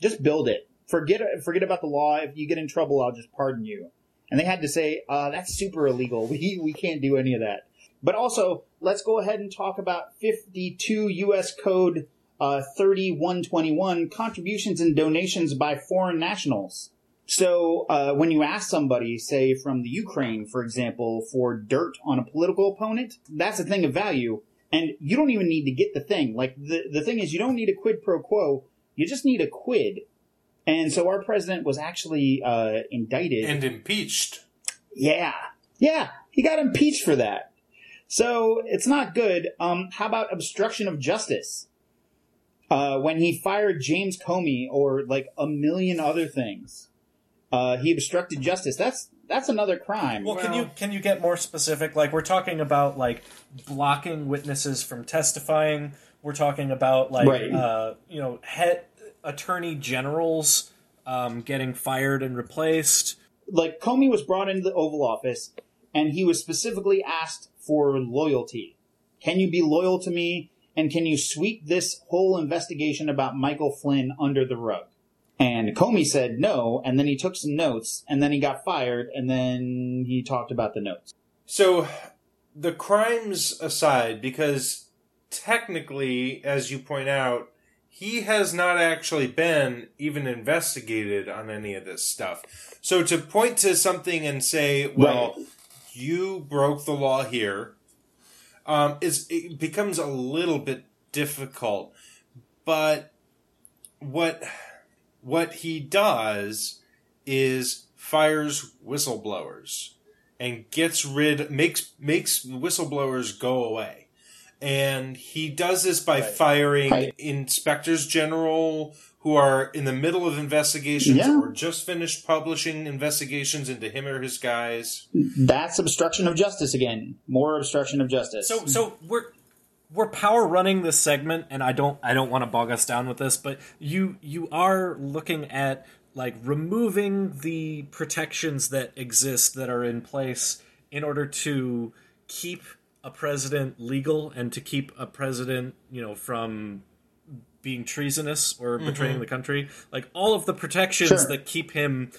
just build it. Forget forget about the law. If you get in trouble, I'll just pardon you. And they had to say, uh, that's super illegal. We we can't do any of that. But also, let's go ahead and talk about 52 U.S. Code uh, 3121 contributions and donations by foreign nationals. So uh, when you ask somebody, say from the Ukraine, for example, for dirt on a political opponent, that's a thing of value, and you don't even need to get the thing. Like the the thing is, you don't need a quid pro quo. You just need a quid. And so our president was actually uh, indicted and impeached. Yeah, yeah, he got impeached for that. So it's not good. Um, how about obstruction of justice? Uh, when he fired James Comey or like a million other things, uh, he obstructed justice. That's that's another crime. Well, can you can you get more specific? Like we're talking about like blocking witnesses from testifying. We're talking about like Right. uh, you know head attorney generals um, getting fired and replaced. like Comey was brought into the Oval Office and he was specifically asked for loyalty. Can you be loyal to me? And can you sweep this whole investigation about Michael Flynn under the rug? And Comey said no, and then he took some notes, and then he got fired, and then he talked about the notes. So, the crimes aside, because technically, as you point out, he has not actually been even investigated on any of this stuff. So to point to something and say, well, Right. you broke the law here, um, is it becomes a little bit difficult. But what what he does is fires whistleblowers and gets rid makes makes whistleblowers go away. And he does this by firing Right. inspectors general who are in the middle of investigations Yeah. or just finished publishing investigations into him or his guys. That's obstruction of justice again. More obstruction of justice. So so we're we're power running this segment and I don't I don't want to bog us down with this, but you you are looking at like removing the protections that exist that are in place in order to keep a president legal and to keep a president, you know, from being treasonous or betraying Mhm. the country. Like all of the protections Sure. that keep him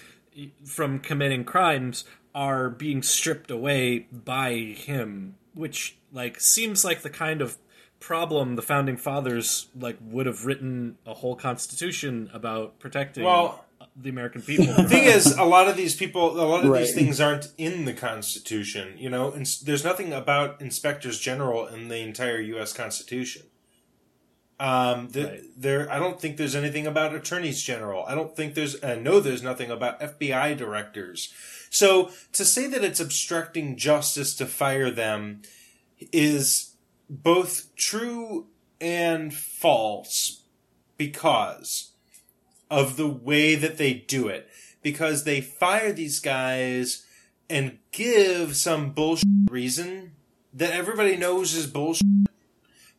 from committing crimes are being stripped away by him, which like seems like the kind of problem the founding fathers like would have written a whole constitution about protecting Well, the American people. the thing is, a lot of these people, a lot of these things aren't in the Constitution. You know, and there's nothing about inspectors general in the entire U.S. Constitution. Um, the, there, I don't think there's anything about attorneys general. I don't think there's, I know there's nothing about FBI directors. So to say that it's obstructing justice to fire them is both true and false because of the way that they do it. Because they fire these guys and give some bullshit reason that everybody knows is bullshit,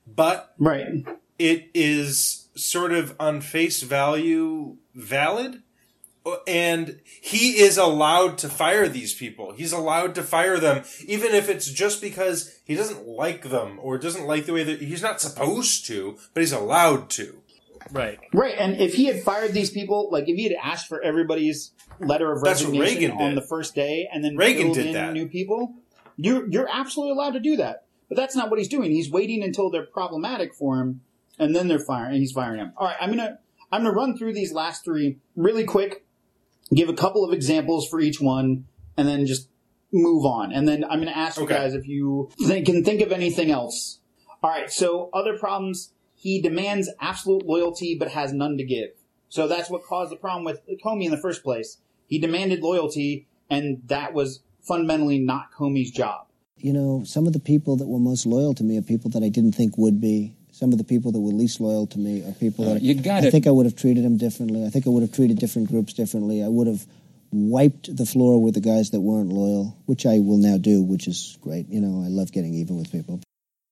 but right. it is sort of on face value valid. And he is allowed to fire these people. He's allowed to fire them, even if it's just because he doesn't like them or doesn't like the way that he's not supposed to, but he's allowed to. Right. Right, and if he had fired these people, like if he had asked for everybody's letter of That's what resignation Reagan on the first day and then Reagan filled did in that. new people, you're you're absolutely allowed to do that. But that's not what he's doing. He's waiting until they're problematic for him, and then they're firing. And he's firing them. All right, I'm gonna I'm gonna run through these last three really quick, give a couple of examples for each one, and then just move on. And then I'm gonna ask Okay. you guys if you think, can think of anything else. All right, so other problems. He demands absolute loyalty but has none to give. So that's what caused the problem with Comey in the first place. He demanded loyalty, and that was fundamentally not Comey's job. You know, some of the people that were most loyal to me are people that I didn't think would be. Some of the people that were least loyal to me are people Uh, that you gotta- I think I would have treated them differently. I think I would have treated different groups differently. I would have wiped the floor with the guys that weren't loyal, which I will now do, which is great. You know, I love getting even with people.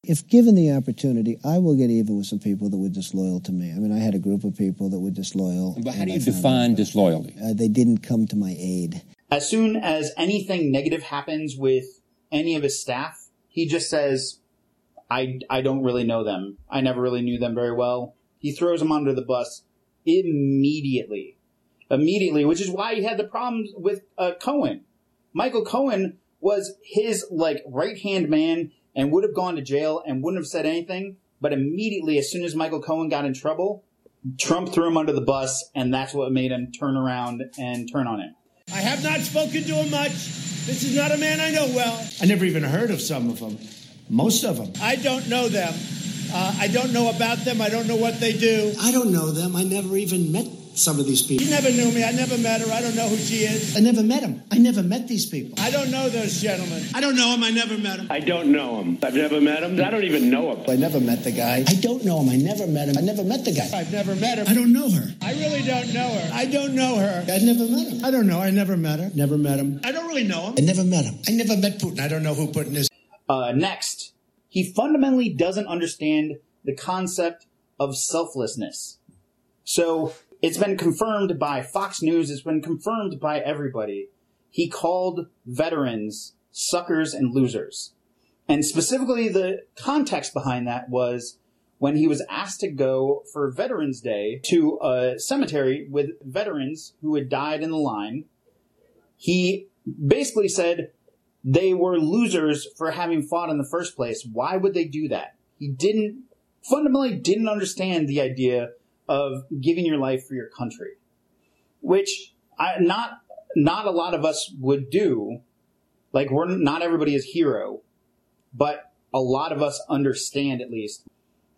If given the opportunity, I will get even with some people that were disloyal to me. I mean, I had a group of people that were disloyal. But how do you define out- disloyalty? Uh, they didn't come to my aid. As soon as anything negative happens with any of his staff, he just says, I, I don't really know them. I never really knew them very well. He throws them under the bus immediately. Immediately, which is why he had the problems with uh, Cohen. Michael Cohen was his like right hand man and would have gone to jail and wouldn't have said anything. But immediately, as soon as Michael Cohen got in trouble, Trump threw him under the bus, and that's what made him turn around and turn on him. I have not spoken to him much. This is not a man I know well. I never even heard of some of them. Most of them. I don't know them. Uh, I don't know about them. I don't know what they do. I don't know them. I never even met some of these people. She never knew me. I never met her. I don't know who she is. I never met them. I never met these people. I don't know those gentlemen. I don't know him. I never met him. I don't know him. I've never met him. I don't even know him. I never met the guy. I don't know him. I never met him. I never met the guy. I've never met her. I don't know her. I really don't know her. I don't know her. I never met him. I don't know. I never met her. Never met him. I don't really know him. I never met him. I never met Putin. I don't know who Putin is. Uh, next, he fundamentally doesn't understand the concept of selflessness. So it's been confirmed by Fox News. It's been confirmed by everybody. He called veterans suckers and losers. And specifically, the context behind that was when he was asked to go for Veterans Day to a cemetery with veterans who had died in the line. He basically said they were losers for having fought in the first place. Why would they do that? He didn't fundamentally didn't understand the idea of giving your life for your country, which I, not not a lot of us would do. Like we're not everybody is hero, but a lot of us understand at least.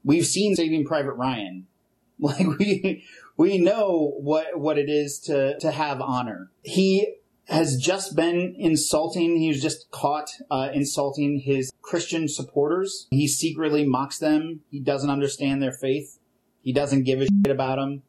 We've seen Saving Private Ryan. Like we we know what what it is to to have honor. He has just been insulting. He was just caught uh, insulting his Christian supporters. He secretly mocks them. He doesn't understand their faith. He doesn't give a shit about them.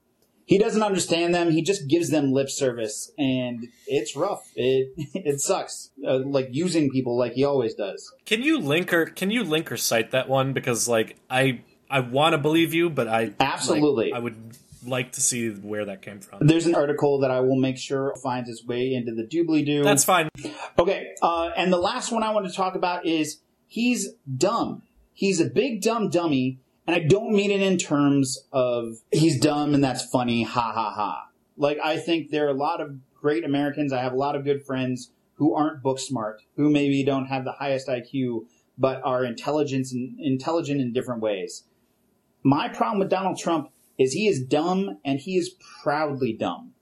He doesn't understand them. He just gives them lip service, and it's rough. It it sucks. Uh, like using people like he always does. Can you link or can you link or cite that one? Because like I I want to believe you, but I Absolutely. like, I would like to see where that came from. There's an article that I will make sure finds its way into the doobly doo. That's fine. Okay, uh, and the last one I want to talk about is he's dumb. He's a big dumb dummy, and I don't mean it in terms of he's dumb and that's funny, ha ha ha. Like I think there are a lot of great Americans. I have a lot of good friends who aren't book smart, who maybe don't have the highest IQ, but are intelligent and intelligent in different ways. My problem with Donald Trump is he is dumb and he is proudly dumb.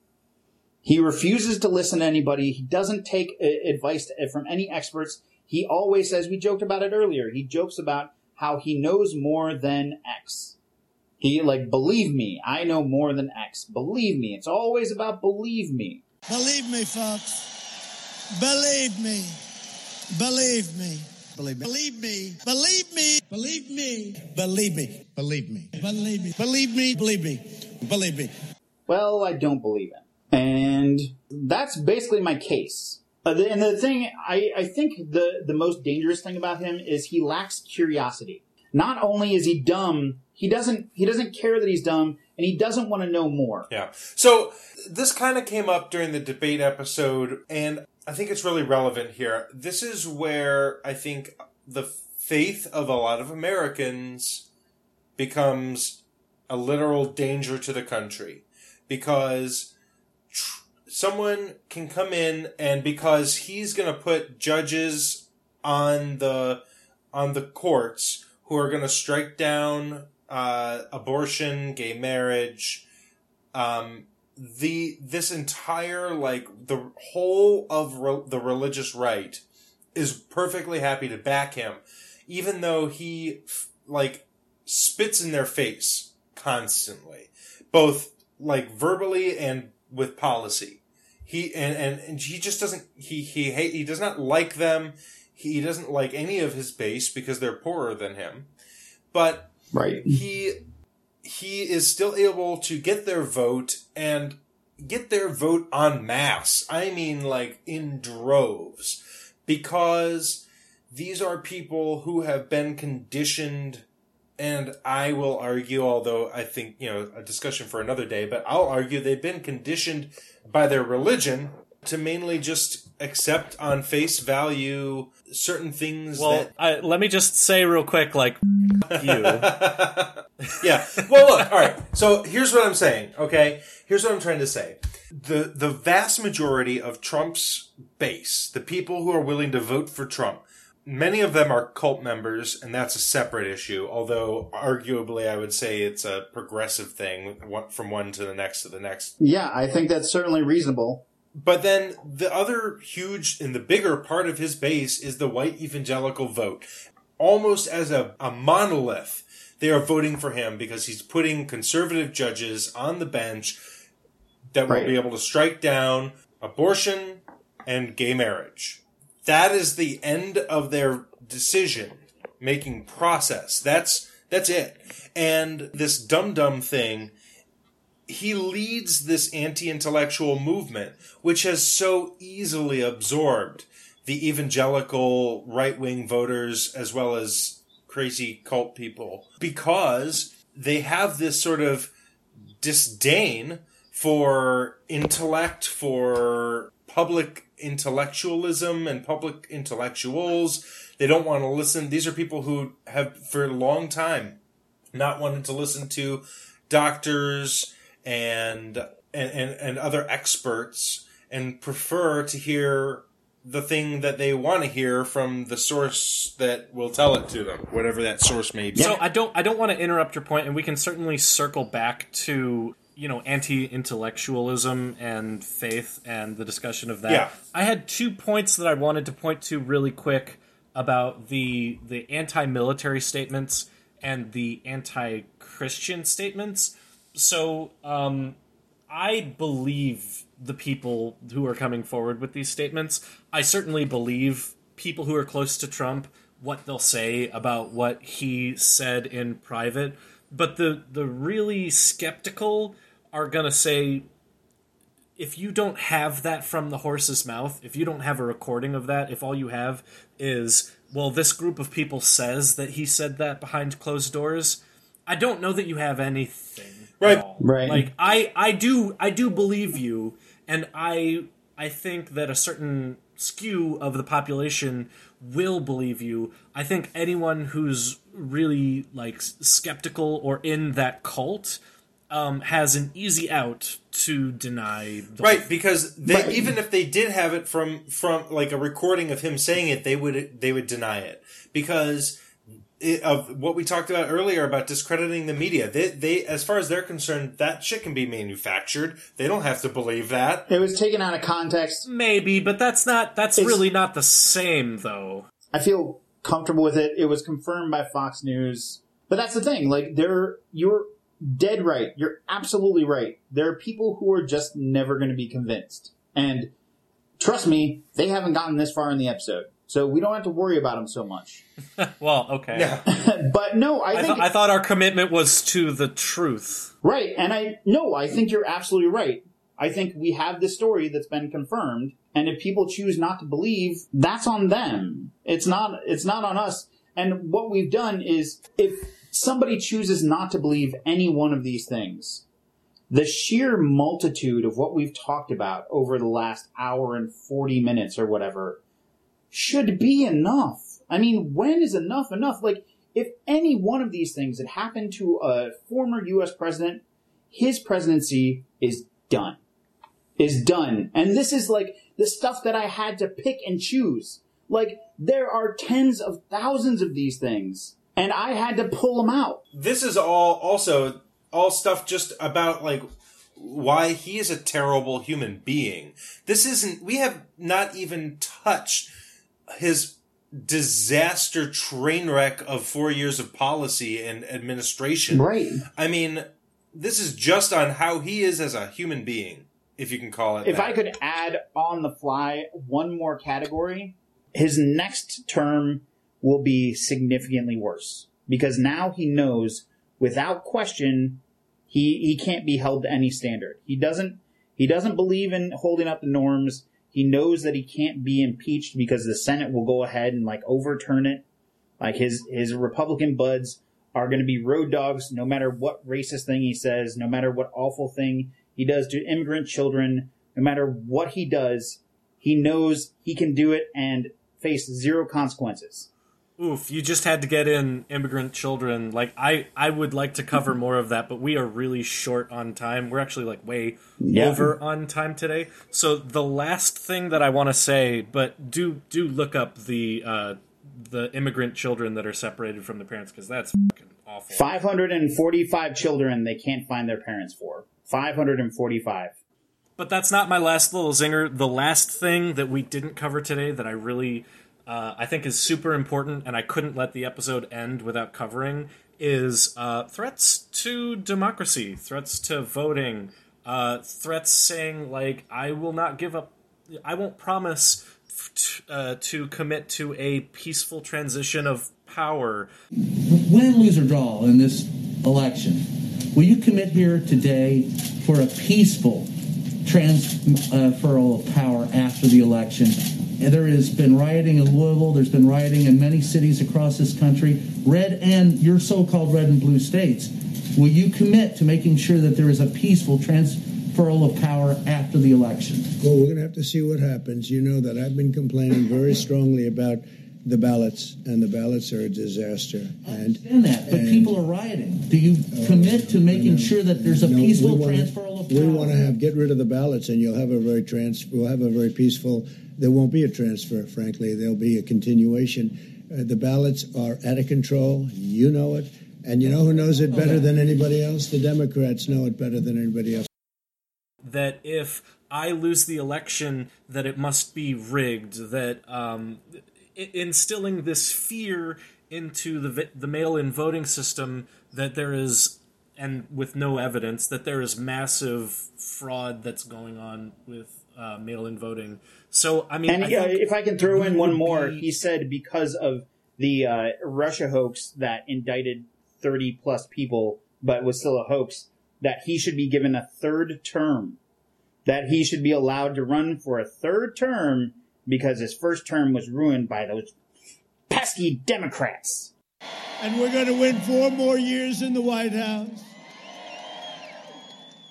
He refuses to listen to anybody. He doesn't take uh, advice to, from any experts. He always says, we joked about it earlier. He jokes about how he knows more than X. He like, believe me, I know more than X. Believe me. It's always about believe me. Believe me, folks. Believe me. Believe me. Believe me. Believe me. Believe me. Believe me. Believe me. Believe me. Believe me. Believe me. Believe me. Believe me. Well, I don't believe him. And that's basically my case. Uh, the, and the thing, I, I think the, the most dangerous thing about him is he lacks curiosity. Not only is he dumb, he doesn't, he doesn't care that he's dumb, and he doesn't want to know more. Yeah. So this kind of came up during the debate episode, and I think it's really relevant here. This is where I think the faith of a lot of Americans becomes a literal danger to the country because tr- someone can come in and because he's going to put judges on the on the courts who are going to strike down uh, abortion, gay marriage, um, the this entire like the whole of re- the religious right is perfectly happy to back him, even though he f- like spits in their face constantly, both like verbally and with policy. He and, and, and he just doesn't he he hate, he does not like them. He doesn't like any of his base because they're poorer than him. But Right. he he is still able to get their vote and get their vote en masse. I mean, like in droves, because these are people who have been conditioned. And I will argue, although I think, you know, a discussion for another day, but I'll argue they've been conditioned by their religion to mainly just accept on face value certain things Well, that I, let me just say real quick, like you. yeah. Well, look. All right. So here's what I'm saying. Okay. Here's what I'm trying to say. The the vast majority of Trump's base, the people who are willing to vote for Trump, many of them are cult members, and that's a separate issue. Although arguably, I would say it's a progressive thing, from one to the next to the next. Yeah, I think that's certainly reasonable. But then the other huge and the bigger part of his base is the white evangelical vote. Almost as a, a monolith, they are voting for him because he's putting conservative judges on the bench that will be able to strike down abortion and gay marriage. That is the end of their decision making process. That's that's it. And this dum dum thing he leads this anti-intellectual movement, which has so easily absorbed the evangelical right-wing voters as well as crazy cult people because they have this sort of disdain for intellect, for public intellectualism and public intellectuals. They don't want to listen. These are people who have, for a long time, not wanted to listen to doctors and and, and, and other experts and prefer to hear the thing that they want to hear from the source that will tell it to them, whatever that source may be. So I don't I don't want to interrupt your point, and we can certainly circle back to you know anti-intellectualism and faith and the discussion of that. Yeah. I had two points that I wanted to point to really quick about the the anti-military statements and the anti-Christian statements. So um, I believe the people who are coming forward with these statements. I certainly believe people who are close to Trump what they'll say about what he said in private. But the the really skeptical are gonna say if you don't have that from the horse's mouth, if you don't have a recording of that, if all you have is, well, this group of people says that he said that behind closed doors, I don't know that you have anything. Right. Right. Like I I do I do believe you and I I think that a certain skew of the population will believe you. I think anyone who's really like skeptical or in that cult um, has an easy out to deny the Right, because they, even if they did have it from from like a recording of him saying it, they would they would deny it because it, of what we talked about earlier about discrediting the media. They they as far as they're concerned, that shit can be manufactured. They don't have to believe that. It was taken out of context. Maybe, but that's not that's It's- really not the same though. I feel comfortable with it. It was confirmed by Fox News. But that's the thing. Like, there, you're dead right. You're absolutely right. There are people who are just never going to be convinced. And trust me, they haven't gotten this far in the episode. So we don't have to worry about them so much. well, okay. but no, I I, think. thought I thought our commitment was to the truth. Right, and I no, I think you're absolutely right. I think we have this story that's been confirmed, and if people choose not to believe, that's on them. It's not it's not on us. And what we've done is if somebody chooses not to believe any one of these things, the sheer multitude of what we've talked about over the last hour and 40 minutes or whatever should be enough. I mean, when is enough enough? Like, if any one of these things had happened to a former U.S. president, his presidency is done. Is done. And this is like the stuff that I had to pick and choose. Like, there are tens of thousands of these things, and I had to pull them out. This is all also all stuff just about like why he is a terrible human being. This isn't we have not even touched his disaster train wreck of 4 years of policy and administration. Right. I mean, this is just on how he is as a human being, if you can call it If that. I could add on the fly one more category, his next term will be significantly worse because now he knows without question he he can't be held to any standard. He doesn't he doesn't believe in holding up the norms. He knows that he can't be impeached because the Senate will go ahead and like overturn it. Like his his Republican buds are going to be road dogs no matter what racist thing he says, no matter what awful thing he does to immigrant children, no matter what he does, he knows he can do it and face zero consequences. Oof, you just had to get in immigrant children. Like I I would like to cover more of that, but we are really short on time. We're actually like way Yeah. over on time today. So the last thing that I want to say, but do do look up the uh the immigrant children that are separated from the parents because that's fucking awful. 545 children they can't find their parents for. 545. But that's not my last little zinger. The last thing that we didn't cover today that I really uh, I think is super important, and I couldn't let the episode end without covering, is uh, threats to democracy, threats to voting, uh, threats saying like I will not give up, I won't promise uh, to commit to a peaceful transition of power. win, lose, or draw in this election, will you commit here today for a peaceful transferal of power after the election? And there has been rioting in Louisville. There's been rioting in many cities across this country, red and your so-called red and blue states. Will you commit to making sure that there is a peaceful transferal of power after the election? Well, we're going to have to see what happens. You know that I've been complaining very strongly about the ballots, and the ballots are a disaster. And understand that, but and- people are rioting. Do you commit to making oh, sure that there's a No, peaceful transfer of power? We want to have get rid of the ballots, and you'll have a very trans. We'll have a very peaceful. There won't be a transfer, frankly. There'll be a continuation. Uh, the ballots are out of control. You know it, and you know who knows it better than anybody else. The Democrats know it better than anybody else. that if I lose the election, that it must be rigged. That um, instilling this fear into the the mail-in voting system that there is, and with no evidence that there is massive fraud that's going on with uh, mail-in voting. So I mean, and I think if I can throw in one more, be- he said because of the uh, Russia hoax that indicted 30 plus people, but was still a hoax, that he should be given a third term. That he should be allowed to run for a third term because his first term was ruined by those pesky Democrats. And we're going to win four more years in the White House.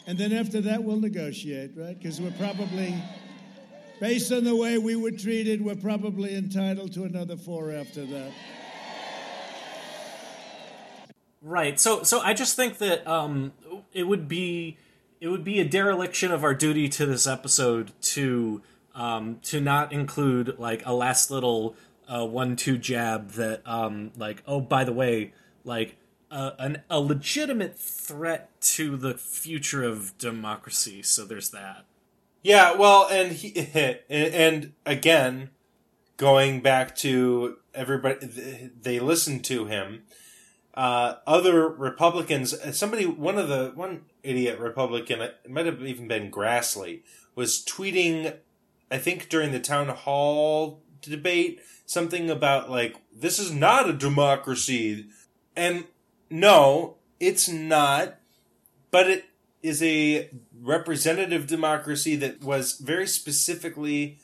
And then after that, we'll negotiate, right? Because we're probably, based on the way we were treated, we're probably entitled to another four after that. Right. So so I just think that um it would be it would be a dereliction of our duty to this episode to um to not include like a last little uh one two jab that um like oh by the way like uh, an a legitimate threat to the future of democracy. So there's that. Yeah, well, and he and, again, going back to everybody, they listened to him. Uh, other Republicans, somebody, one of the one idiot Republican, it might have even been Grassley, was tweeting. I think during the town hall debate, something about like this is not a democracy, and no, it's not but it is a representative democracy that was very specifically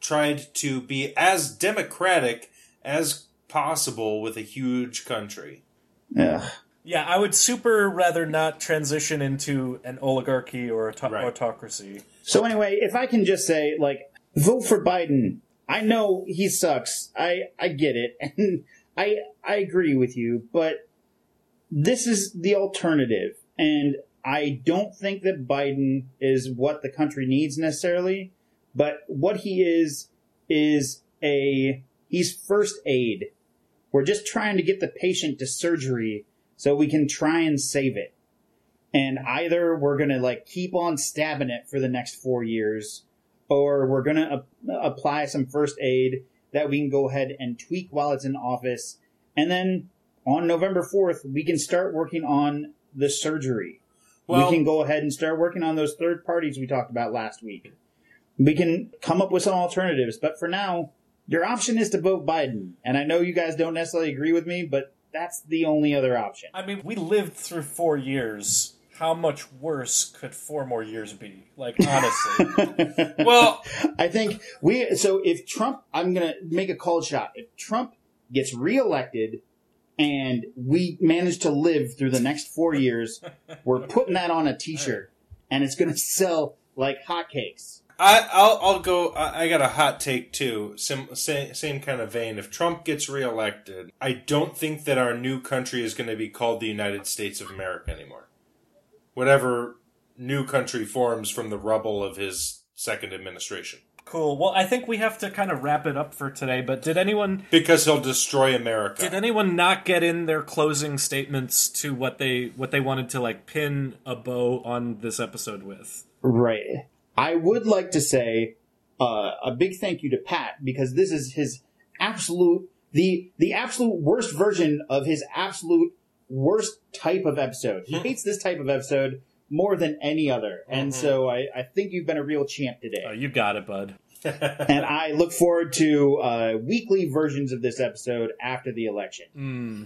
tried to be as democratic as possible with a huge country. Yeah. Yeah, I would super rather not transition into an oligarchy or a to- autocracy. So anyway, if I can just say, like, vote for Biden. I know he sucks. I I get it, and I I agree with you, but this is the alternative, and I don't think that Biden is what the country needs necessarily. But what he is is a he's first aid. We're just trying to get the patient to surgery so we can try and save it and either we're going to like keep on stabbing it for the next four years or we're going to ap- apply some first aid that we can go ahead and tweak while it's in office and then on november 4th we can start working on the surgery Well- we can go ahead and start working on those third parties we talked about last week we can come up with some alternatives but for now your option is to vote biden and i know you guys don't necessarily agree with me but that's the only other option I mean, we lived through four years. How much worse could four more years be? Like, honestly. well, I think we. So if Trump, I'm going to make a cold shot. If Trump gets reelected and we managed to live through the next four years, we're putting that on a T-shirt, and it's going to sell like hotcakes. I, I'll, I'll go. I, I got a hot take too. Sim, same, same kind of vein. If Trump gets reelected, I don't think that our new country is going to be called the United States of America anymore. Whatever new country forms from the rubble of his second administration. Cool. Well, I think we have to kind of wrap it up for today. But did anyone Because he'll destroy America. did anyone not get in their closing statements to what they what they wanted to like pin a bow on this episode with? Right. I would like to say uh, a big thank you to Pat because this is his absolute the the absolute worst version of his absolute worst type of episode. He hates this type of episode more than any other, and so I, I think you've been a real champ today. Oh, you got it, bud. and I look forward to uh, weekly versions of this episode after the election. Hmm.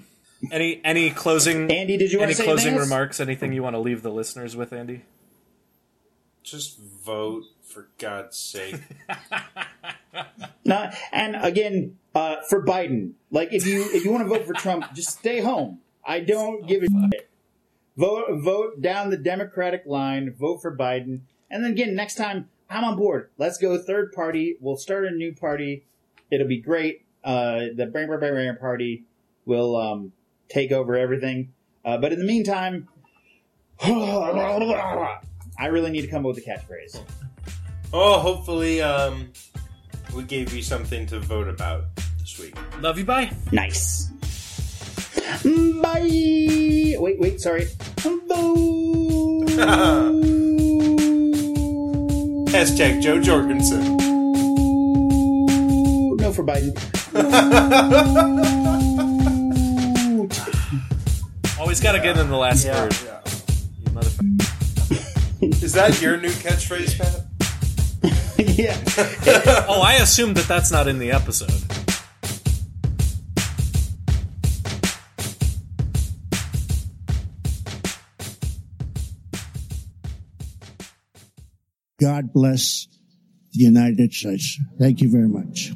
Any any closing Andy, did you any closing remarks? Anything you want to leave the listeners with, Andy? Just vote for God's sake. Not, and again, uh, for Biden, like if you if you want to vote for Trump, just stay home. I don't give a shit. Vote vote down the Democratic line. Vote for Biden, and then again next time I'm on board. Let's go third party. We'll start a new party. It'll be great. uh, the Brain Barbarian Party will um, take over everything. Uh, but in the meantime, I really need to come up with a catchphrase. Oh, hopefully, um, we gave you something to vote about this week. Love you, bye. Nice. Bye. Wait, wait, sorry. Hashtag Jo Jorgensen. No for Biden. Always got to get in the last Yeah, word. You motherfucker. Is that your new catchphrase, Pat? yeah. oh, I assume that that's not in the episode. God bless the United States. Thank you very much.